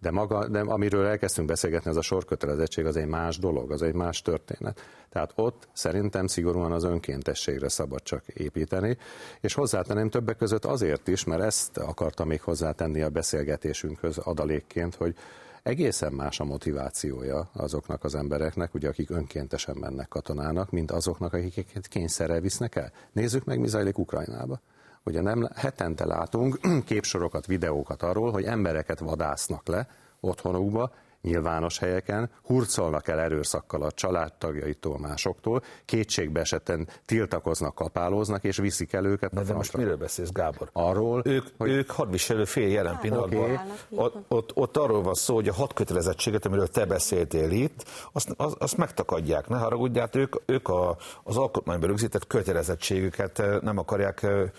Speaker 6: De, maga, de amiről elkezdtünk beszélgetni, ez a sorkötelezettség, az egy más dolog, az egy más történet. Tehát ott szerintem szigorúan az önkéntességre szabad csak építeni, és hozzátenném többek között azért is, mert ezt akartam még hozzátenni a beszélgetésünkhöz adalékként, hogy egészen más a motivációja azoknak az embereknek, ugye, akik önkéntesen mennek katonának, mint azoknak, akiket kényszerrel visznek el. Nézzük meg, mi zajlik Ukrajnába. Ugye nem hetente látunk képsorokat, videókat arról, hogy embereket vadásznak le otthonukba, nyilvános helyeken, hurcolnak el erőszakkal a családtagjaitól, másoktól, kétségbe esetten tiltakoznak, kapálóznak, és viszik el őket a
Speaker 3: de most miről beszélsz, Gábor?
Speaker 6: Arról,
Speaker 3: Ők,
Speaker 6: hogy-
Speaker 3: ők hadviselő fél jelen pillanatban.
Speaker 6: Oké.
Speaker 3: Ott, ott, ott arról van szó, hogy a hadkötelezettséget, amiről te beszéltél itt, azt, azt, azt megtakadják, ne haragudj, de hát ők, ők a, az alkotmányban rögzített kötelezettségüket eh, nem akarják eh,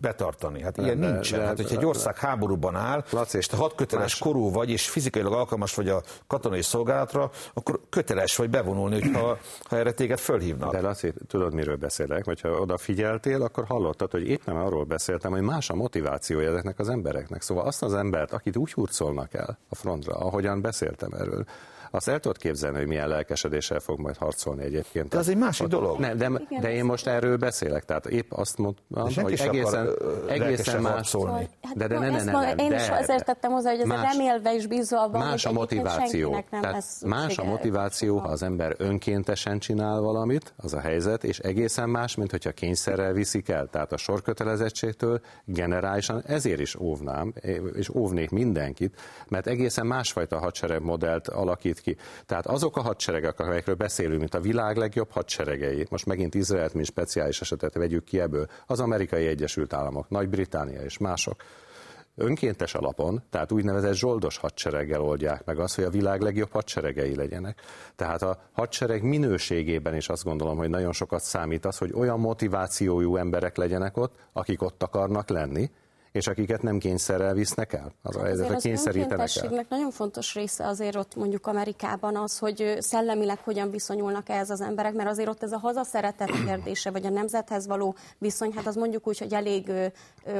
Speaker 3: betartani. Hát ilyen
Speaker 6: de-
Speaker 3: nincsen.
Speaker 6: de-
Speaker 3: hát, hogyha egy ország háborúban áll,
Speaker 6: Laci,
Speaker 3: és te hadköteles
Speaker 6: más-
Speaker 3: korú vagy, és fizikailag alkalmas vagy a katonai szolgálatra, akkor köteles vagy bevonulni, hogyha, ha erre téged fölhívnak.
Speaker 6: De Laci, tudod, miről beszélek? Vagy ha odafigyeltél, akkor hallottad, hogy éppen arról beszéltem, hogy más a motivációja ezeknek az embereknek. Szóval azt az embert, akit úgy hurcolnak el a frontra, ahogyan beszéltem erről, azt el tudod képzelni, hogy milyen lelkesedéssel fog majd harcolni egyébként.
Speaker 3: De az egy másik dolog.
Speaker 6: Ne, de, de én most erről beszélek, tehát épp azt mondtam, hogy
Speaker 3: sem akar,
Speaker 6: egészen, egészen más.
Speaker 3: harcolni.
Speaker 5: Hát
Speaker 6: De, de
Speaker 5: no,
Speaker 6: ne, ne, ne, ne,
Speaker 5: Én
Speaker 6: de,
Speaker 5: is azért tettem hozzá, hogy ez
Speaker 6: Más-
Speaker 5: remélve és bízva abban,
Speaker 6: Más a motiváció. Tehát
Speaker 5: lesz
Speaker 6: más a motiváció, ha az ember önkéntesen csinál valamit, az a helyzet, és egészen más, mint hogyha kényszerrel viszik el. Tehát a sorkötelezettségtől generálisan ezért is óvnám, és óvnék mindenkit, mert egészen másfajta hadseregmodellt alakít ki. Tehát azok a hadseregek, amelyekről beszélünk, mint a világ legjobb hadseregei, most megint Izraelt, mint speciális esetet vegyük ki ebből, az amerikai Egyesült Államok, Nagy-Britannia és mások, önkéntes alapon, tehát úgynevezett zsoldos hadsereggel oldják meg azt, hogy a világ legjobb hadseregei legyenek. Tehát a hadsereg minőségében is azt gondolom, hogy nagyon sokat számít az, hogy olyan motivációjú emberek legyenek ott, akik ott akarnak lenni, és akiket nem kényszerrel visznek el. Az a helyzet, hogy
Speaker 5: az
Speaker 6: kényszerítenek el.
Speaker 5: nagyon fontos része azért ott mondjuk Amerikában az, hogy szellemileg hogyan viszonyulnak ehhez az emberek, mert azért ott ez a hazaszeretet kérdése, vagy a nemzethez való viszony, hát az mondjuk úgy, hogy elég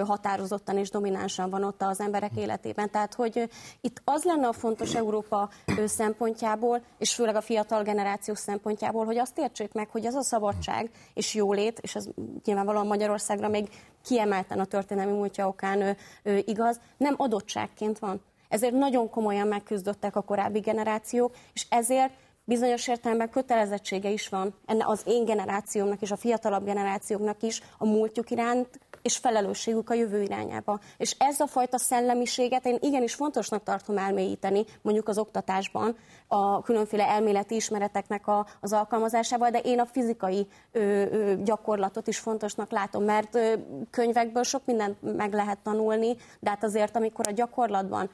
Speaker 5: határozottan és dominánsan van ott az emberek életében. Tehát, hogy itt az lenne a fontos Európa szempontjából, és főleg a fiatal generáció szempontjából, hogy azt értsék meg, hogy ez a szabadság és jólét, és ez nyilvánvalóan Magyarországra még kiemelten a történelmi múltja okán ö, ö, igaz, nem adottságként van. Ezért nagyon komolyan megküzdöttek a korábbi generációk, és ezért bizonyos értelemben kötelezettsége is van enne az én generációmnak és a fiatalabb generációknak is a múltjuk iránt, és felelősségük a jövő irányába. És ez a fajta szellemiséget én igenis fontosnak tartom elmélyíteni, mondjuk az oktatásban, a különféle elméleti ismereteknek a, az alkalmazásával, de én a fizikai ö, ö, gyakorlatot is fontosnak látom, mert ö, könyvekből sok mindent meg lehet tanulni, de hát azért, amikor a gyakorlatban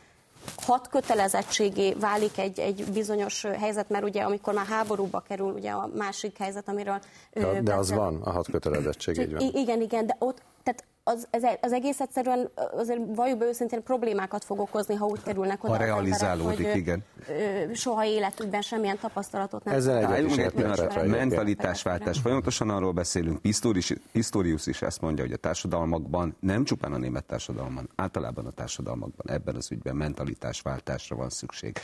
Speaker 5: hat kötelezettségé válik egy, egy bizonyos helyzet, mert ugye amikor már háborúba kerül, ugye a másik helyzet, amiről
Speaker 6: De, de az van, a hat kötelezettség, így van.
Speaker 5: Igen, igen, de ott, tehát az, ez, az egész egyszerűen azért valljuk be őszintén problémákat fog okozni, ha úgy kerülnek oda
Speaker 7: Ha realizálódik,
Speaker 5: emberek, hogy,
Speaker 7: igen.
Speaker 5: Ö, soha életükben semmilyen tapasztalatot nem
Speaker 6: Ezzel egyet is egyébként.
Speaker 7: mentalitásváltás. Folyamatosan arról beszélünk, Pistorius, Pistorius is ezt mondja, hogy a társadalmakban, nem csupán a német társadalomban, általában a társadalmakban ebben az ügyben mentalitásváltásra van szükség.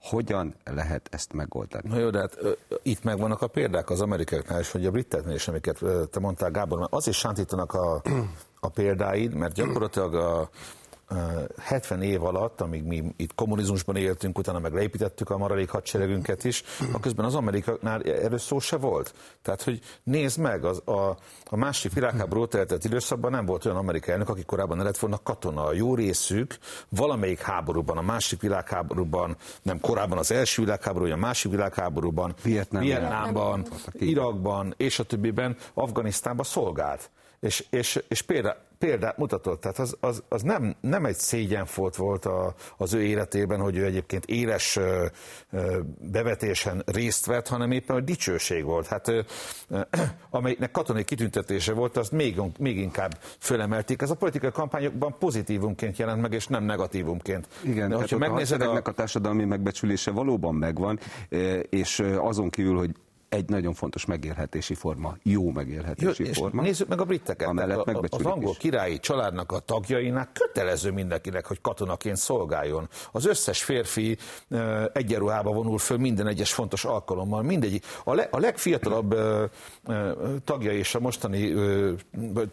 Speaker 7: Hogyan lehet ezt megoldani?
Speaker 3: Na jó, de hát itt megvannak a példák az amerikaiaknál is, hogy a briteknél is, amiket te mondtál, Gábor, mert azért sántítanak a, a példáid, mert gyakorlatilag a, 70 év alatt, amíg mi itt kommunizmusban éltünk, utána meg leépítettük a maradék hadseregünket is, a közben az amerikaiaknál erről szó se volt. Tehát, hogy nézd meg, az, a, a másik világháború óta eltelt időszakban nem volt olyan amerikai elnök, aki korábban ne lett volna katona. A jó részük valamelyik háborúban, a másik világháborúban, nem korábban az első világháború, a másik világháborúban,
Speaker 7: Vietnám.
Speaker 3: Vietnámban, Irakban és a többiben, Afganisztánban szolgált. És, és, és példa, példát mutatott. Tehát az, az, az nem, nem egy szégyenfolt volt a, az ő életében, hogy ő egyébként éles bevetésen részt vett, hanem éppen a dicsőség volt. Hát amelynek katonai kitüntetése volt, azt még, még inkább fölemelték. Ez a politikai kampányokban pozitívumként jelent meg, és nem negatívumként.
Speaker 7: Igen, De, hogyha megnézed a, a társadalmi megbecsülése valóban megvan, és azon kívül, hogy egy nagyon fontos megélhetési forma, jó megélhetési jó, forma.
Speaker 3: Nézzük meg a briteket. A, a, az angol királyi családnak a tagjainak kötelező mindenkinek, hogy katonaként szolgáljon. Az összes férfi uh, egyenruhába vonul föl minden egyes fontos alkalommal. Mindegy. A, le, a legfiatalabb uh, uh, tagjai és a mostani, uh,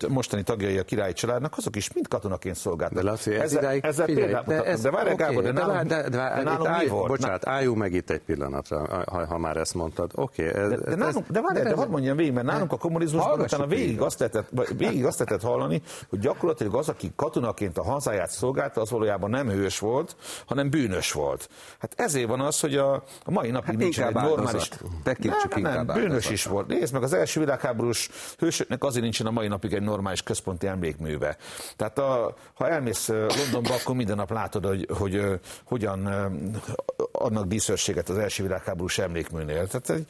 Speaker 3: mostani tagjai a királyi családnak, azok is mind katonaként szolgáltak.
Speaker 6: De Laci, ez ezzel, idáig, ezzel figyelj, de, ez,
Speaker 3: de várj, okay, Gábor, de, de, de, de, de nálunk
Speaker 6: állj,
Speaker 3: mi volt?
Speaker 6: Bocsánat, álljunk meg itt egy pillanatra, ha, ha már ezt mondtad. Oké, okay,
Speaker 3: de, de, nálunk, de, várj, de, de hadd mondjam végig, mert nálunk a kommunizmusban utána végig azt, lehetett, végig azt lehetett hallani, hogy gyakorlatilag az, aki katonaként a hazáját szolgálta, az valójában nem hős volt, hanem bűnös volt. Hát ezért van az, hogy a, a mai napig hát nincs egy normális...
Speaker 7: Nem, nem,
Speaker 3: nem, bűnös is volt. Nézd meg, az első világháborús hősöknek azért nincsen a mai napig egy normális központi emlékműve. Tehát a, ha elmész Londonba, akkor minden nap látod, hogy, hogy, hogy hogyan adnak díszőrséget az első világháborús emlékműnél. Tehát egy,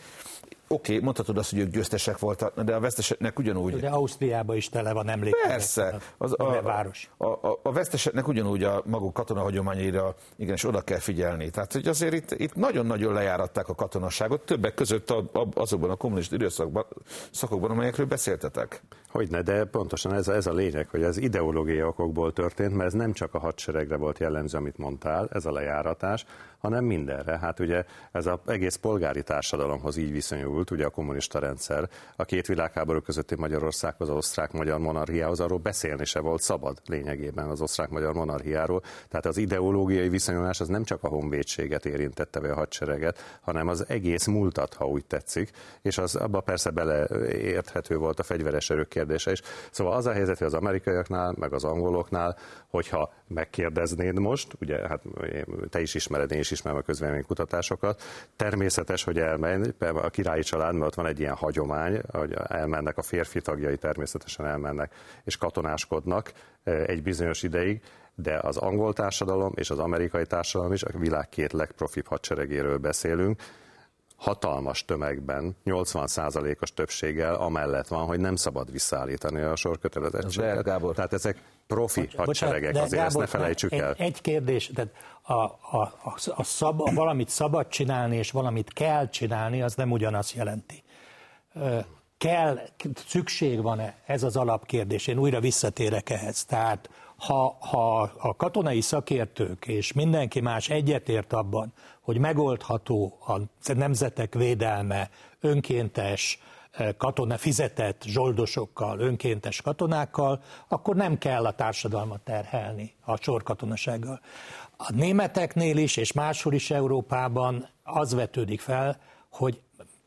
Speaker 3: Oké, okay, mondhatod azt, hogy ők győztesek voltak, de a veszteseknek ugyanúgy.
Speaker 4: De Ausztriában is tele van emlékezet.
Speaker 3: Persze. Az, a, a, város. A, a, a veszteseknek ugyanúgy a maguk katonahagyományaira igenis oda kell figyelni. Tehát, hogy azért itt, itt nagyon-nagyon lejáratták a katonasságot, többek között a, a, azokban a kommunista időszakban, szakokban, amelyekről beszéltetek.
Speaker 6: Hogyne, de pontosan ez, ez a lényeg, hogy ez ideológiai okokból történt, mert ez nem csak a hadseregre volt jellemző, amit mondtál, ez a lejáratás, hanem mindenre. Hát ugye ez az egész polgári társadalomhoz így viszonyult, ugye a kommunista rendszer, a két világháború közötti Magyarországhoz, az osztrák-magyar monarchiához, arról beszélni se volt szabad lényegében az osztrák-magyar monarchiáról. Tehát az ideológiai viszonyulás az nem csak a honvédséget érintette, vagy a hadsereget, hanem az egész múltat, ha úgy tetszik, és az abba persze beleérthető volt a fegyveres erők kérdése is. Szóval az a helyzet, hogy az amerikaiaknál, meg az angoloknál, hogyha megkérdeznéd most, ugye hát te is ismered, én is ismerem a közvéleménykutatásokat, természetes, hogy elmenj, a királyi család, mert ott van egy ilyen hagyomány, hogy elmennek a férfi tagjai, természetesen elmennek és katonáskodnak egy bizonyos ideig, de az angol társadalom és az amerikai társadalom is, a világ két legprofibb hadseregéről beszélünk, hatalmas tömegben, 80%-os többséggel amellett van, hogy nem szabad visszaállítani a sorkötelezettséget. Tehát ezek profi Bocs, hadseregek, bocsánat, azért Gábor, ezt ne felejtsük el.
Speaker 4: Egy, egy kérdés, tehát a, a, a, a szab, valamit szabad csinálni, és valamit kell csinálni, az nem ugyanazt jelenti. Kell, szükség van-e? Ez az alapkérdés. Én újra visszatérek ehhez. Tehát ha, ha a katonai szakértők és mindenki más egyetért abban, hogy megoldható a nemzetek védelme önkéntes, katona fizetett zsoldosokkal, önkéntes katonákkal, akkor nem kell a társadalmat terhelni a sorkatonasággal. A németeknél is, és máshol is Európában az vetődik fel, hogy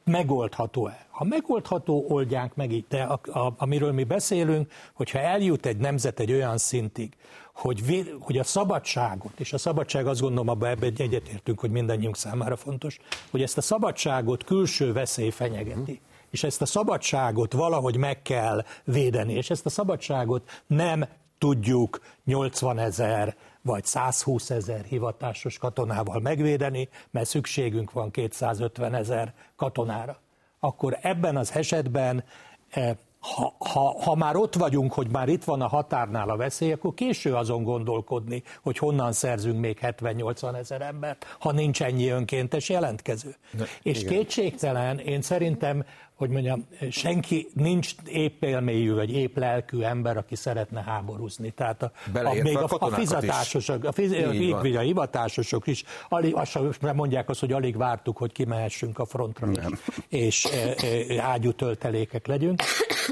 Speaker 4: megoldható-e. Ha megoldható, oldják meg így. De a, a, amiről mi beszélünk, hogyha eljut egy nemzet egy olyan szintig, hogy, véd, hogy a szabadságot, és a szabadság azt gondolom, abban ebben egyetértünk, hogy mindannyiunk számára fontos, hogy ezt a szabadságot külső veszély fenyegeti. És ezt a szabadságot valahogy meg kell védeni, és ezt a szabadságot nem tudjuk 80 ezer vagy 120 ezer hivatásos katonával megvédeni, mert szükségünk van 250 ezer katonára. Akkor ebben az esetben eh, ha, ha, ha már ott vagyunk, hogy már itt van a határnál a veszély, akkor késő azon gondolkodni, hogy honnan szerzünk még 70-80 ezer embert, ha nincs ennyi önkéntes jelentkező. De, És igen. kétségtelen, én szerintem hogy mondjam, senki nincs épp élmélyű vagy épp lelkű ember, aki szeretne háborúzni. Tehát a, a, még a, a fizetásosok, a, fiz, a, a hivatásosok is, alig, azt mondják azt, hogy alig vártuk, hogy kimehessünk a frontra, Nem. és e, e, ágyú töltelékek legyünk.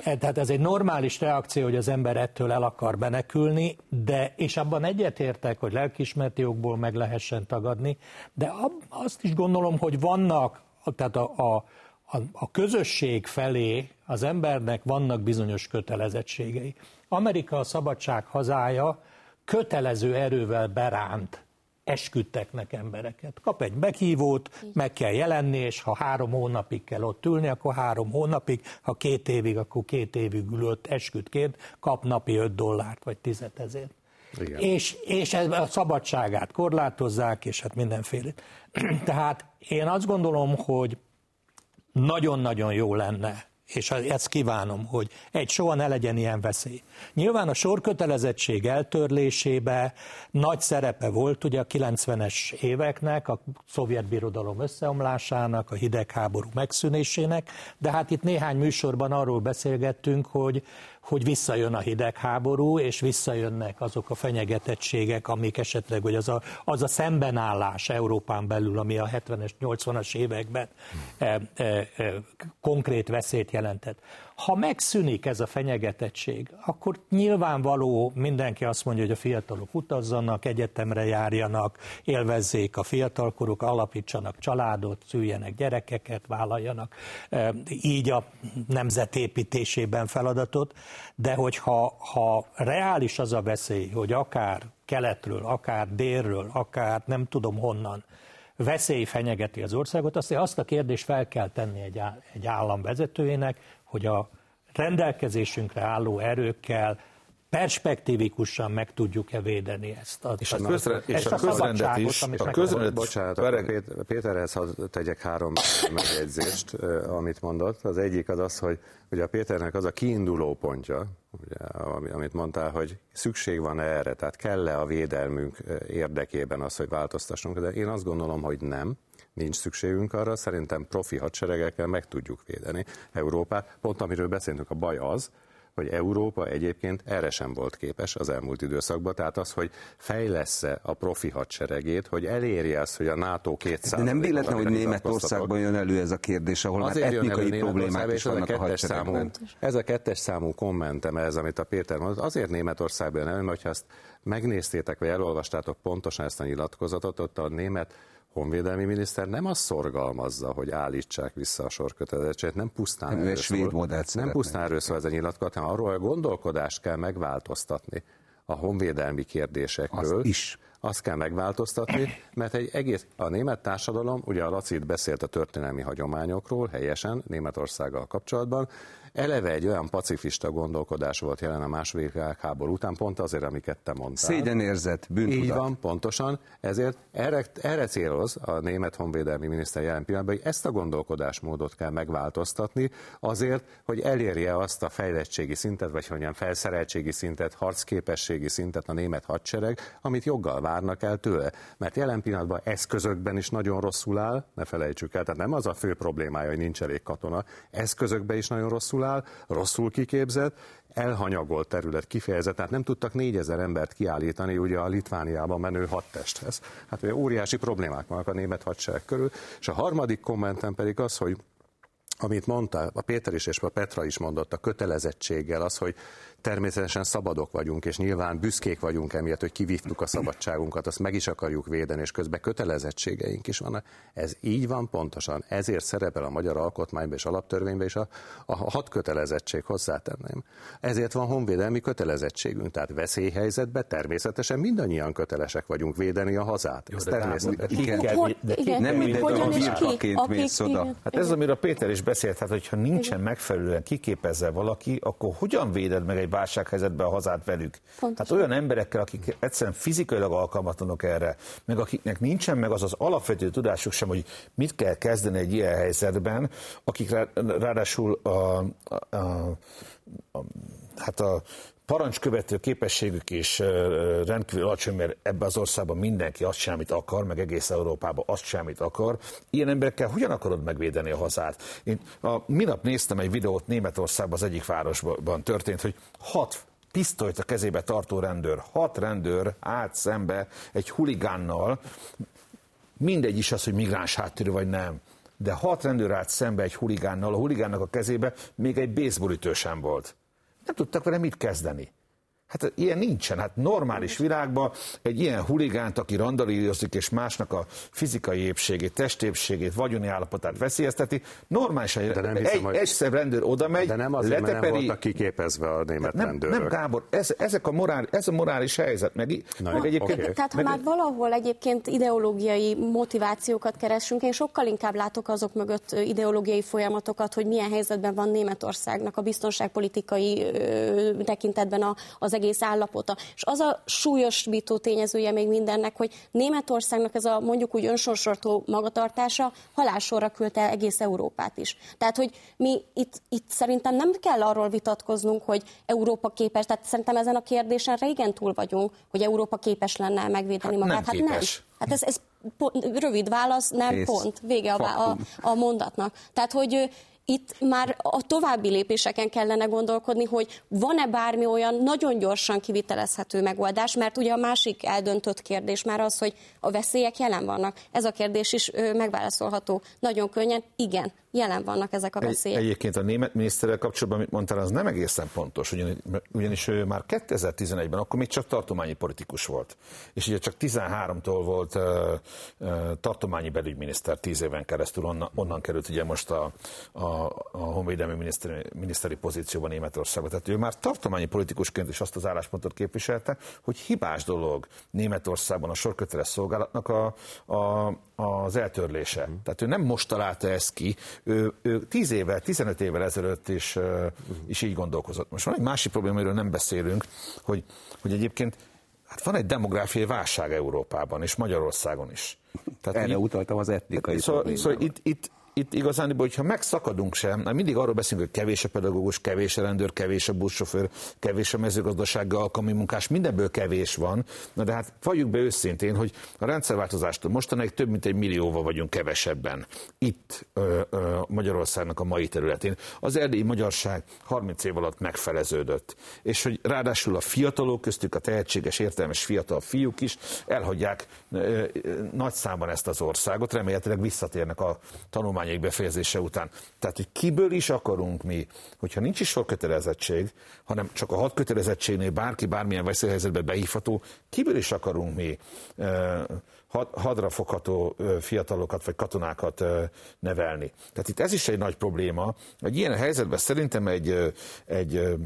Speaker 4: E, tehát ez egy normális reakció, hogy az ember ettől el akar menekülni, de, és abban egyetértek, hogy lelkismerti jogból meg lehessen tagadni, de ab, azt is gondolom, hogy vannak, tehát a, a a, a közösség felé az embernek vannak bizonyos kötelezettségei. Amerika a szabadság hazája kötelező erővel beránt esküdteknek embereket. Kap egy meghívót, meg kell jelenni, és ha három hónapig kell ott ülni, akkor három hónapig, ha két évig, akkor két évig ülött esküdként, kap napi 5 dollárt, vagy 10 ezért. Igen. És, és a szabadságát korlátozzák, és hát mindenféle. Tehát én azt gondolom, hogy nagyon-nagyon jó lenne, és ezt kívánom, hogy egy soha ne legyen ilyen veszély. Nyilván a sorkötelezettség eltörlésébe nagy szerepe volt ugye a 90-es éveknek, a szovjet birodalom összeomlásának, a hidegháború megszűnésének, de hát itt néhány műsorban arról beszélgettünk, hogy hogy visszajön a hidegháború, és visszajönnek azok a fenyegetettségek, amik esetleg, hogy az a, az a szembenállás Európán belül, ami a 70-es, 80-as években e, e, e, konkrét veszélyt jelentett. Ha megszűnik ez a fenyegetettség, akkor nyilvánvaló mindenki azt mondja, hogy a fiatalok utazzanak, egyetemre járjanak, élvezzék a fiatalkoruk, alapítsanak családot, szüljenek gyerekeket, vállaljanak így a nemzetépítésében feladatot, de hogyha ha reális az a veszély, hogy akár keletről, akár délről, akár nem tudom honnan, veszély fenyegeti az országot, azt, azt a kérdést fel kell tenni egy, egy állam hogy a rendelkezésünkre álló erőkkel perspektívikusan meg tudjuk-e védeni ezt a,
Speaker 3: és a, közre, és a, a közrendet is. A közrendet,
Speaker 6: bocsánat, Péter, Péterhez hadd tegyek három megjegyzést, amit mondott. Az egyik az az, hogy ugye a Péternek az a kiinduló pontja, ugye, amit mondtál, hogy szükség van erre, tehát kell-e a védelmünk érdekében az, hogy változtassunk, de én azt gondolom, hogy nem nincs szükségünk arra, szerintem profi hadseregekkel meg tudjuk védeni Európát. Pont amiről beszéltünk, a baj az, hogy Európa egyébként erre sem volt képes az elmúlt időszakban, tehát az, hogy fejlesz-e a profi hadseregét, hogy elérje azt, hogy a NATO 200
Speaker 7: De nem véletlen, hogy Németországban jön elő ez a kérdés, ahol Azért már etnikai problémák is vannak a, a
Speaker 6: számú, Ez a kettes számú kommentem, ez, amit a Péter mondott, azért Németországban jön elő, hogyha ezt megnéztétek, vagy elolvastátok pontosan ezt a nyilatkozatot, ott a német honvédelmi miniszter nem azt szorgalmazza, hogy állítsák vissza a sorkötelezettséget, nem pusztán
Speaker 7: nem, erről szól,
Speaker 6: nem pusztán erről szól ez a nyilatkozat, hanem arról a gondolkodást kell megváltoztatni a honvédelmi kérdésekről.
Speaker 7: Azt is.
Speaker 6: Azt kell megváltoztatni, mert egy egész, a német társadalom, ugye a Laci beszélt a történelmi hagyományokról helyesen Németországgal kapcsolatban, eleve egy olyan pacifista gondolkodás volt jelen a második világháború után, pont azért, amiket te mondtál.
Speaker 7: Szégyenérzet, bűntudat.
Speaker 6: Így van, pontosan. Ezért erre, erre céloz a német honvédelmi miniszter jelen pillanatban, hogy ezt a gondolkodásmódot kell megváltoztatni azért, hogy elérje azt a fejlettségi szintet, vagy hogy felszereltségi szintet, harcképességi szintet a német hadsereg, amit joggal várnak el tőle. Mert jelen pillanatban eszközökben is nagyon rosszul áll, ne felejtsük el, tehát nem az a fő problémája, hogy nincs elég katona, eszközökben is nagyon rosszul áll, rosszul kiképzett, elhanyagolt terület kifejezett, tehát nem tudtak négyezer embert kiállítani ugye a Litvániában menő hadtesthez. Hát ugye óriási problémák vannak a német hadsereg körül, és a harmadik kommentem pedig az, hogy amit mondta, a Péter is és a Petra is mondott, a kötelezettséggel az, hogy Természetesen szabadok vagyunk, és nyilván büszkék vagyunk emiatt, hogy kivívtuk a szabadságunkat, azt meg is akarjuk védeni, és közben kötelezettségeink is vannak. Ez így van pontosan. Ezért szerepel a magyar alkotmányban és alaptörvényben is a, a hat kötelezettség hozzátenném. Ezért van honvédelmi kötelezettségünk. Tehát veszélyhelyzetben természetesen mindannyian kötelesek vagyunk védeni a hazát. Ez természetesen.
Speaker 7: Nem mindenki a birkaként mész oda.
Speaker 3: Hát ez, amiről Péter is beszélt, hát hogyha nincsen megfelelően kiképezve valaki, akkor hogyan véded meg egy válsághelyzetbe a hazát velük. Pontosan. Hát olyan emberekkel, akik egyszerűen fizikailag alkalmatlanok erre, meg akiknek nincsen meg az az alapvető tudásuk sem, hogy mit kell kezdeni egy ilyen helyzetben, akik rá, ráadásul a, a, a, a, hát a parancskövető képességük is rendkívül alacsony, mert ebbe az országban mindenki azt sem, amit akar, meg egész Európában azt sem, amit akar. Ilyen emberekkel hogyan akarod megvédeni a hazát? Én a, minap néztem egy videót Németországban, az egyik városban történt, hogy hat pisztolyt a kezébe tartó rendőr, hat rendőr állt szembe egy huligánnal, mindegy is az, hogy migráns háttérű vagy nem, de hat rendőr állt szembe egy huligánnal, a huligánnak a kezébe még egy baseballütő sem volt nem tudtak vele mit kezdeni. Hát ilyen nincsen. Hát normális világban egy ilyen huligánt, aki randalírozik és másnak a fizikai épségét, testépségét, vagyoni állapotát veszélyezteti, normális, hogy
Speaker 6: De nem
Speaker 3: egy,
Speaker 6: hiszem, hogy-
Speaker 3: egyszer rendőr oda megy,
Speaker 6: De nem azért, mert nem
Speaker 3: leteperi,
Speaker 6: voltak kiképezve a német
Speaker 3: nem,
Speaker 6: rendőrök.
Speaker 3: nem, Gábor, ez, ezek a morál, ez a morális helyzet, meg,
Speaker 6: Na
Speaker 3: meg egyébként...
Speaker 6: oké.
Speaker 5: Tehát ha
Speaker 3: meg,
Speaker 5: már valahol egyébként ideológiai motivációkat keresünk, én sokkal inkább látok azok mögött ideológiai folyamatokat, hogy milyen helyzetben van Németországnak a biztonságpolitikai ö, tekintetben a, az egész állapota. És az a súlyosbító tényezője még mindennek, hogy Németországnak ez a mondjuk úgy önsorsortó magatartása halálsorra küldte egész Európát is. Tehát, hogy mi itt, itt szerintem nem kell arról vitatkoznunk, hogy Európa képes, tehát szerintem ezen a kérdésen régen túl vagyunk, hogy Európa képes lenne megvédeni
Speaker 3: Hát
Speaker 5: magát.
Speaker 3: nem képes.
Speaker 5: Hát ez, ez po- rövid válasz, nem
Speaker 7: Kész.
Speaker 5: pont, vége a, a, a mondatnak. Tehát, hogy itt már a további lépéseken kellene gondolkodni, hogy van-e bármi olyan nagyon gyorsan kivitelezhető megoldás, mert ugye a másik eldöntött kérdés már az, hogy a veszélyek jelen vannak. Ez a kérdés is megválaszolható nagyon könnyen. Igen, jelen vannak ezek a
Speaker 3: Egy,
Speaker 5: veszélyek.
Speaker 3: egyébként a német miniszterrel kapcsolatban, amit mondtál, az nem egészen pontos, ugyanis, ugyanis ő már 2011-ben, akkor még csak tartományi politikus volt. És ugye csak 13-tól volt uh, uh, tartományi belügyminiszter 10 éven keresztül, onnan, onnan került ugye most a, a, a honvédelmi miniszteri, miniszteri pozícióban Németországban. Tehát ő már tartományi politikusként is azt az álláspontot képviselte, hogy hibás dolog Németországban a sorköteles szolgálatnak a, a, az eltörlése.
Speaker 6: Mhm.
Speaker 3: Tehát ő nem most találta ezt ki, ő, ő 10 évvel, 15 évvel ezelőtt is, uh, is így gondolkozott. Most van egy másik probléma, amiről nem beszélünk, hogy, hogy egyébként hát van egy demográfiai válság Európában és Magyarországon is. Tehát
Speaker 7: Erre
Speaker 3: így-
Speaker 7: utaltam az etnikai
Speaker 3: Szóval,
Speaker 7: problémára.
Speaker 3: szóval itt, itt, itt igazán, hogyha megszakadunk sem, mindig arról beszélünk, hogy kevés a pedagógus, kevés a rendőr, kevés a buszsofőr, kevés a mezőgazdasági alkalmi munkás, mindenből kevés van. Na de hát valljuk be őszintén, hogy a rendszerváltozástól mostanáig több mint egy millióval vagyunk kevesebben itt ö, ö, Magyarországnak a mai területén. Az erdélyi magyarság 30 év alatt megfeleződött. És hogy ráadásul a fiatalok köztük a tehetséges, értelmes fiatal fiúk is elhagyják ö, ö, nagy számban ezt az országot, remélhetőleg visszatérnek a tanulmányaik befejezése után. Tehát, hogy kiből is akarunk mi, hogyha nincs is sorkötelezettség, hanem csak a hat kötelezettségnél bárki bármilyen veszélyhelyzetbe behívható, kiből is akarunk mi ö, had- hadra fogható ö, fiatalokat vagy katonákat ö, nevelni. Tehát itt ez is egy nagy probléma. Egy ilyen helyzetben szerintem egy, egy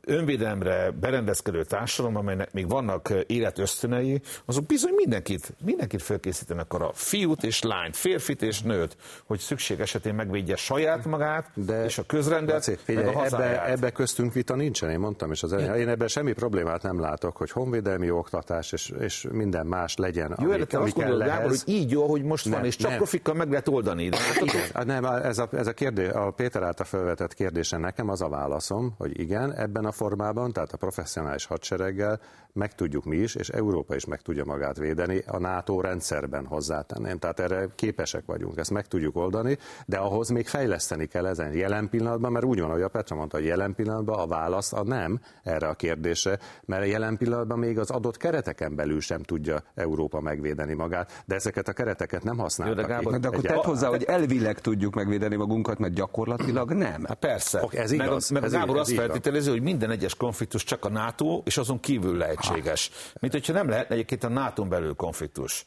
Speaker 3: önvédelemre berendezkedő társadalom, amelynek még vannak életösztönei, azok bizony mindenkit, mindenkit felkészítenek arra, fiút és lányt, férfit és nőt, hogy szükség esetén megvédje saját magát,
Speaker 6: De
Speaker 3: és a közrendet,
Speaker 6: Laci,
Speaker 3: meg
Speaker 6: figyelj,
Speaker 3: a
Speaker 6: ebbe,
Speaker 3: hazáját.
Speaker 6: ebbe köztünk vita nincsen, én mondtam is az elején. Én ebben semmi problémát nem látok, hogy honvédelmi oktatás és, és minden más legyen,
Speaker 3: Jó,
Speaker 6: ami,
Speaker 3: de te
Speaker 6: ami kell
Speaker 3: gondolod, Gábor, hogy így jó, hogy most van,
Speaker 6: Nem,
Speaker 3: és csak
Speaker 6: nem.
Speaker 3: profikkal meg lehet oldani. De
Speaker 6: Igen, hát nem, ez a, ez a kérdés, a Péter által felvetett kérdése nekem az a válaszom, hogy igen, ebben a formában, tehát a professzionális hadsereggel meg tudjuk mi is, és Európa is meg tudja magát védeni, a NATO rendszerben hozzátenném. Tehát erre képesek vagyunk, ezt meg tudjuk oldani, de ahhoz még fejleszteni kell ezen jelen pillanatban, mert úgy van, ahogy a Petra mondta, hogy jelen pillanatban a válasz a nem erre a kérdésre, mert jelen pillanatban még az adott kereteken belül sem tudja Európa megvédeni magát, de ezeket a kereteket nem használják.
Speaker 3: Jó, de Gábor,
Speaker 7: de akkor tedd hozzá, hogy elvileg tudjuk megvédeni magunkat, mert gyakorlatilag nem.
Speaker 3: Hát persze.
Speaker 6: Oké, ez
Speaker 3: meg
Speaker 6: igaz,
Speaker 3: a, meg
Speaker 6: ez
Speaker 3: a Gábor
Speaker 6: így-
Speaker 3: azt
Speaker 6: ez van.
Speaker 3: feltételezi, hogy minden egyes konfliktus csak a NATO, és azon kívül lehetséges. Mint hogyha nem lehetne egyébként a NATO-n belül konfliktus.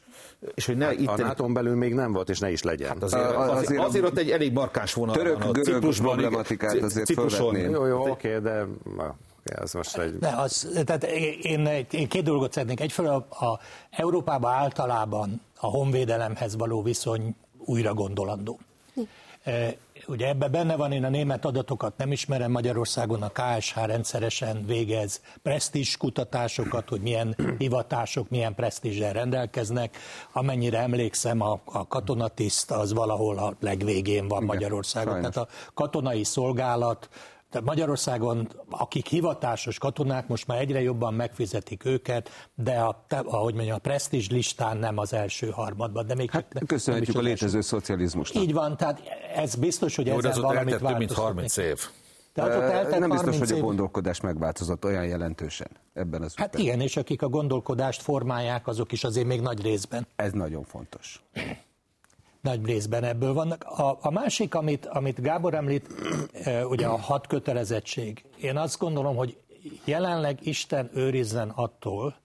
Speaker 3: És hogy ne itt
Speaker 6: A nato belül még nem volt, és ne is legyen. Hát
Speaker 3: azért,
Speaker 7: A-
Speaker 3: azért,
Speaker 7: azért a
Speaker 3: azért, ott egy elég markáns vonal
Speaker 7: török-
Speaker 3: van a
Speaker 7: görög problematikát azért fölvetném.
Speaker 6: Jó, jó, oké, de ez most egy...
Speaker 4: De az, tehát én, én két dolgot szeretnék. Egyfelől a, a Európában általában a honvédelemhez való viszony újra gondolandó. E, Ugye ebben benne van, én a német adatokat nem ismerem, Magyarországon a KSH rendszeresen végez presztízs kutatásokat, hogy milyen hivatások, milyen presztízsel rendelkeznek. Amennyire emlékszem, a, a katonatiszt az valahol a legvégén van Magyarországon.
Speaker 7: sajnos.
Speaker 4: Tehát a katonai szolgálat tehát Magyarországon, akik hivatásos katonák, most már egyre jobban megfizetik őket, de a, ahogy mondjam, a presztízs listán nem az első harmadban. De még
Speaker 7: Hát
Speaker 4: nem
Speaker 7: köszönhetjük a létező szocializmusnak.
Speaker 4: Így van, tehát ez biztos, hogy
Speaker 3: Jó, de
Speaker 4: ezzel
Speaker 3: az
Speaker 4: valamit
Speaker 3: eltelt több mint
Speaker 4: változtatni
Speaker 3: 30
Speaker 4: kell.
Speaker 3: év.
Speaker 4: Tehát ott eltelt
Speaker 7: Nem biztos,
Speaker 4: 30
Speaker 7: hogy a
Speaker 4: év.
Speaker 7: gondolkodás megváltozott olyan jelentősen ebben az
Speaker 4: Hát
Speaker 7: ügyben.
Speaker 4: igen, és akik a gondolkodást formálják, azok is azért még nagy részben.
Speaker 7: Ez nagyon fontos.
Speaker 4: Nagy részben ebből vannak. A, a másik, amit, amit Gábor említ, ugye a hat kötelezettség. Én azt gondolom, hogy jelenleg Isten őrizzen attól,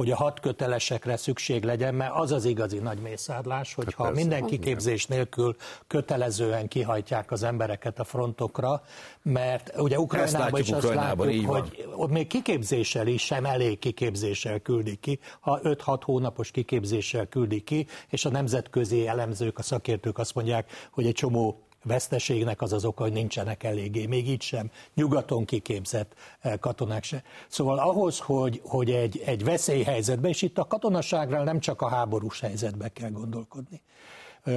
Speaker 4: hogy a hat kötelesekre szükség legyen, mert az az igazi nagy mészárlás, hogyha hát minden kiképzés nélkül kötelezően kihajtják az embereket a frontokra, mert ugye Ukrajnában is azt látjuk, hogy ott még kiképzéssel is sem elég kiképzéssel küldik ki, ha 5-6 hónapos kiképzéssel küldik ki, és a nemzetközi elemzők, a szakértők azt mondják, hogy egy csomó veszteségnek az az oka, hogy nincsenek eléggé, még így sem, nyugaton kiképzett eh, katonák se. Szóval ahhoz, hogy, hogy egy, egy veszélyhelyzetbe, és itt a katonaságra nem csak a háborús helyzetbe kell gondolkodni,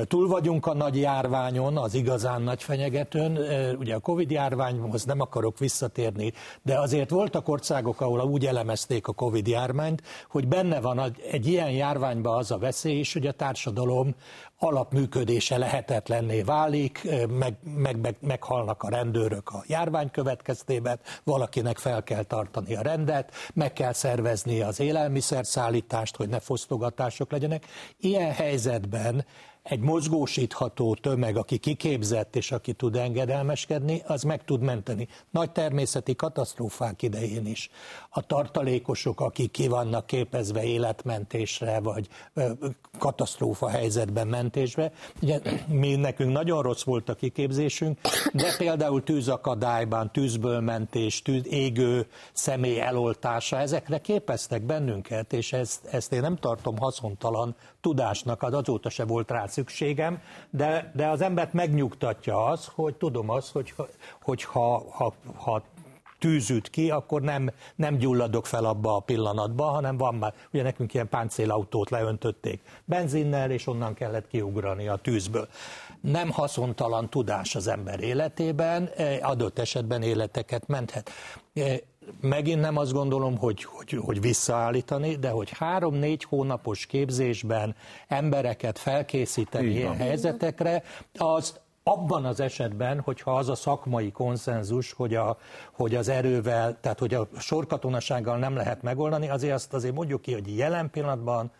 Speaker 4: Túl vagyunk a nagy járványon, az igazán nagy fenyegetőn. Ugye a Covid járványhoz nem akarok visszatérni, de azért voltak országok, ahol úgy elemezték a Covid járványt, hogy benne van egy ilyen járványban az a veszély is, hogy a társadalom alapműködése lehetetlenné válik, meg, meg, meg, meghalnak a rendőrök a járvány következtében, valakinek fel kell tartani a rendet, meg kell szervezni az élelmiszerszállítást, hogy ne fosztogatások legyenek. Ilyen helyzetben egy mozgósítható tömeg, aki kiképzett és aki tud engedelmeskedni, az meg tud menteni. Nagy természeti katasztrófák idején is. A tartalékosok, akik ki vannak képezve életmentésre, vagy katasztrófa helyzetben mentésbe. Ugye mi nekünk nagyon rossz volt a kiképzésünk, de például tűzakadályban, tűzből mentés, tűz, égő személy eloltása, ezekre képeztek bennünket, és ezt, ezt én nem tartom haszontalan tudásnak, az azóta se volt rá szükségem, de, de az embert megnyugtatja az, hogy tudom az, hogy, hogy ha, ha, ha tűzüt ki, akkor nem, nem gyulladok fel abba a pillanatba, hanem van már, ugye nekünk ilyen páncélautót leöntötték benzinnel, és onnan kellett kiugrani a tűzből. Nem haszontalan tudás az ember életében, eh, adott esetben életeket menthet. Megint nem azt gondolom, hogy, hogy, hogy visszaállítani, de hogy három-négy hónapos képzésben embereket felkészíteni ilyen helyzetekre, az abban az esetben, hogyha az a szakmai konszenzus, hogy, a, hogy az erővel, tehát hogy a sorkatonasággal nem lehet megoldani, azért azt azért mondjuk ki, hogy jelen pillanatban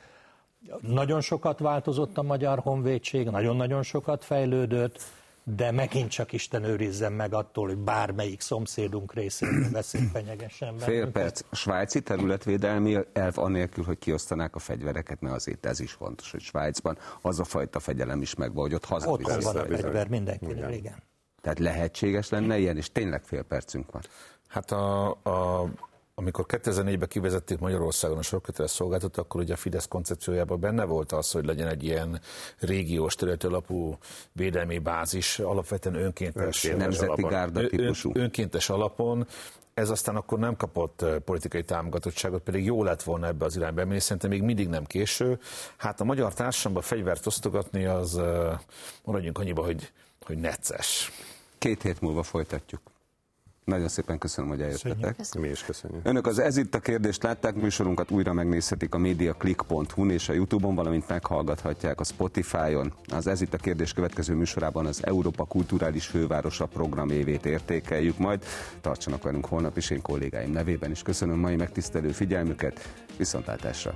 Speaker 4: nagyon sokat változott a magyar honvédség, nagyon-nagyon sokat fejlődött, de megint csak Isten őrizzen meg attól, hogy bármelyik szomszédunk részéről veszély fenyegessen
Speaker 7: Fél perc. A svájci területvédelmi elv anélkül, hogy kiosztanák a fegyvereket, mert azért ez is fontos, hogy Svájcban az a fajta fegyelem is megvan, hogy ott hazaviszik.
Speaker 4: Ott van a fegyver mindenkinek, igen. igen.
Speaker 7: Tehát lehetséges lenne ilyen, és tényleg fél percünk van.
Speaker 3: Hát a, a amikor 2004-ben kivezették Magyarországon a sorköteles szolgáltatót, akkor ugye a Fidesz koncepciójában benne volt az, hogy legyen egy ilyen régiós területi alapú védelmi bázis, alapvetően önkéntes,
Speaker 7: nemzeti alapon, gárda típusú.
Speaker 3: Ön, önkéntes alapon, ez aztán akkor nem kapott politikai támogatottságot, pedig jó lett volna ebbe az irányba menni, szerintem még mindig nem késő. Hát a magyar társadalomban fegyvert osztogatni, az maradjunk annyiba, hogy, hogy necces.
Speaker 7: Két hét múlva folytatjuk. Nagyon szépen köszönöm, hogy eljöttetek.
Speaker 6: Mi is köszönjük.
Speaker 7: Önök az Ez itt a kérdést látták, műsorunkat újra megnézhetik a mediaclick.hu-n és a Youtube-on, valamint meghallgathatják a Spotify-on. Az Ez itt a kérdés következő műsorában az Európa Kulturális Fővárosa programévét értékeljük majd. Tartsanak velünk holnap is, én kollégáim nevében is köszönöm mai megtisztelő figyelmüket. Viszontlátásra!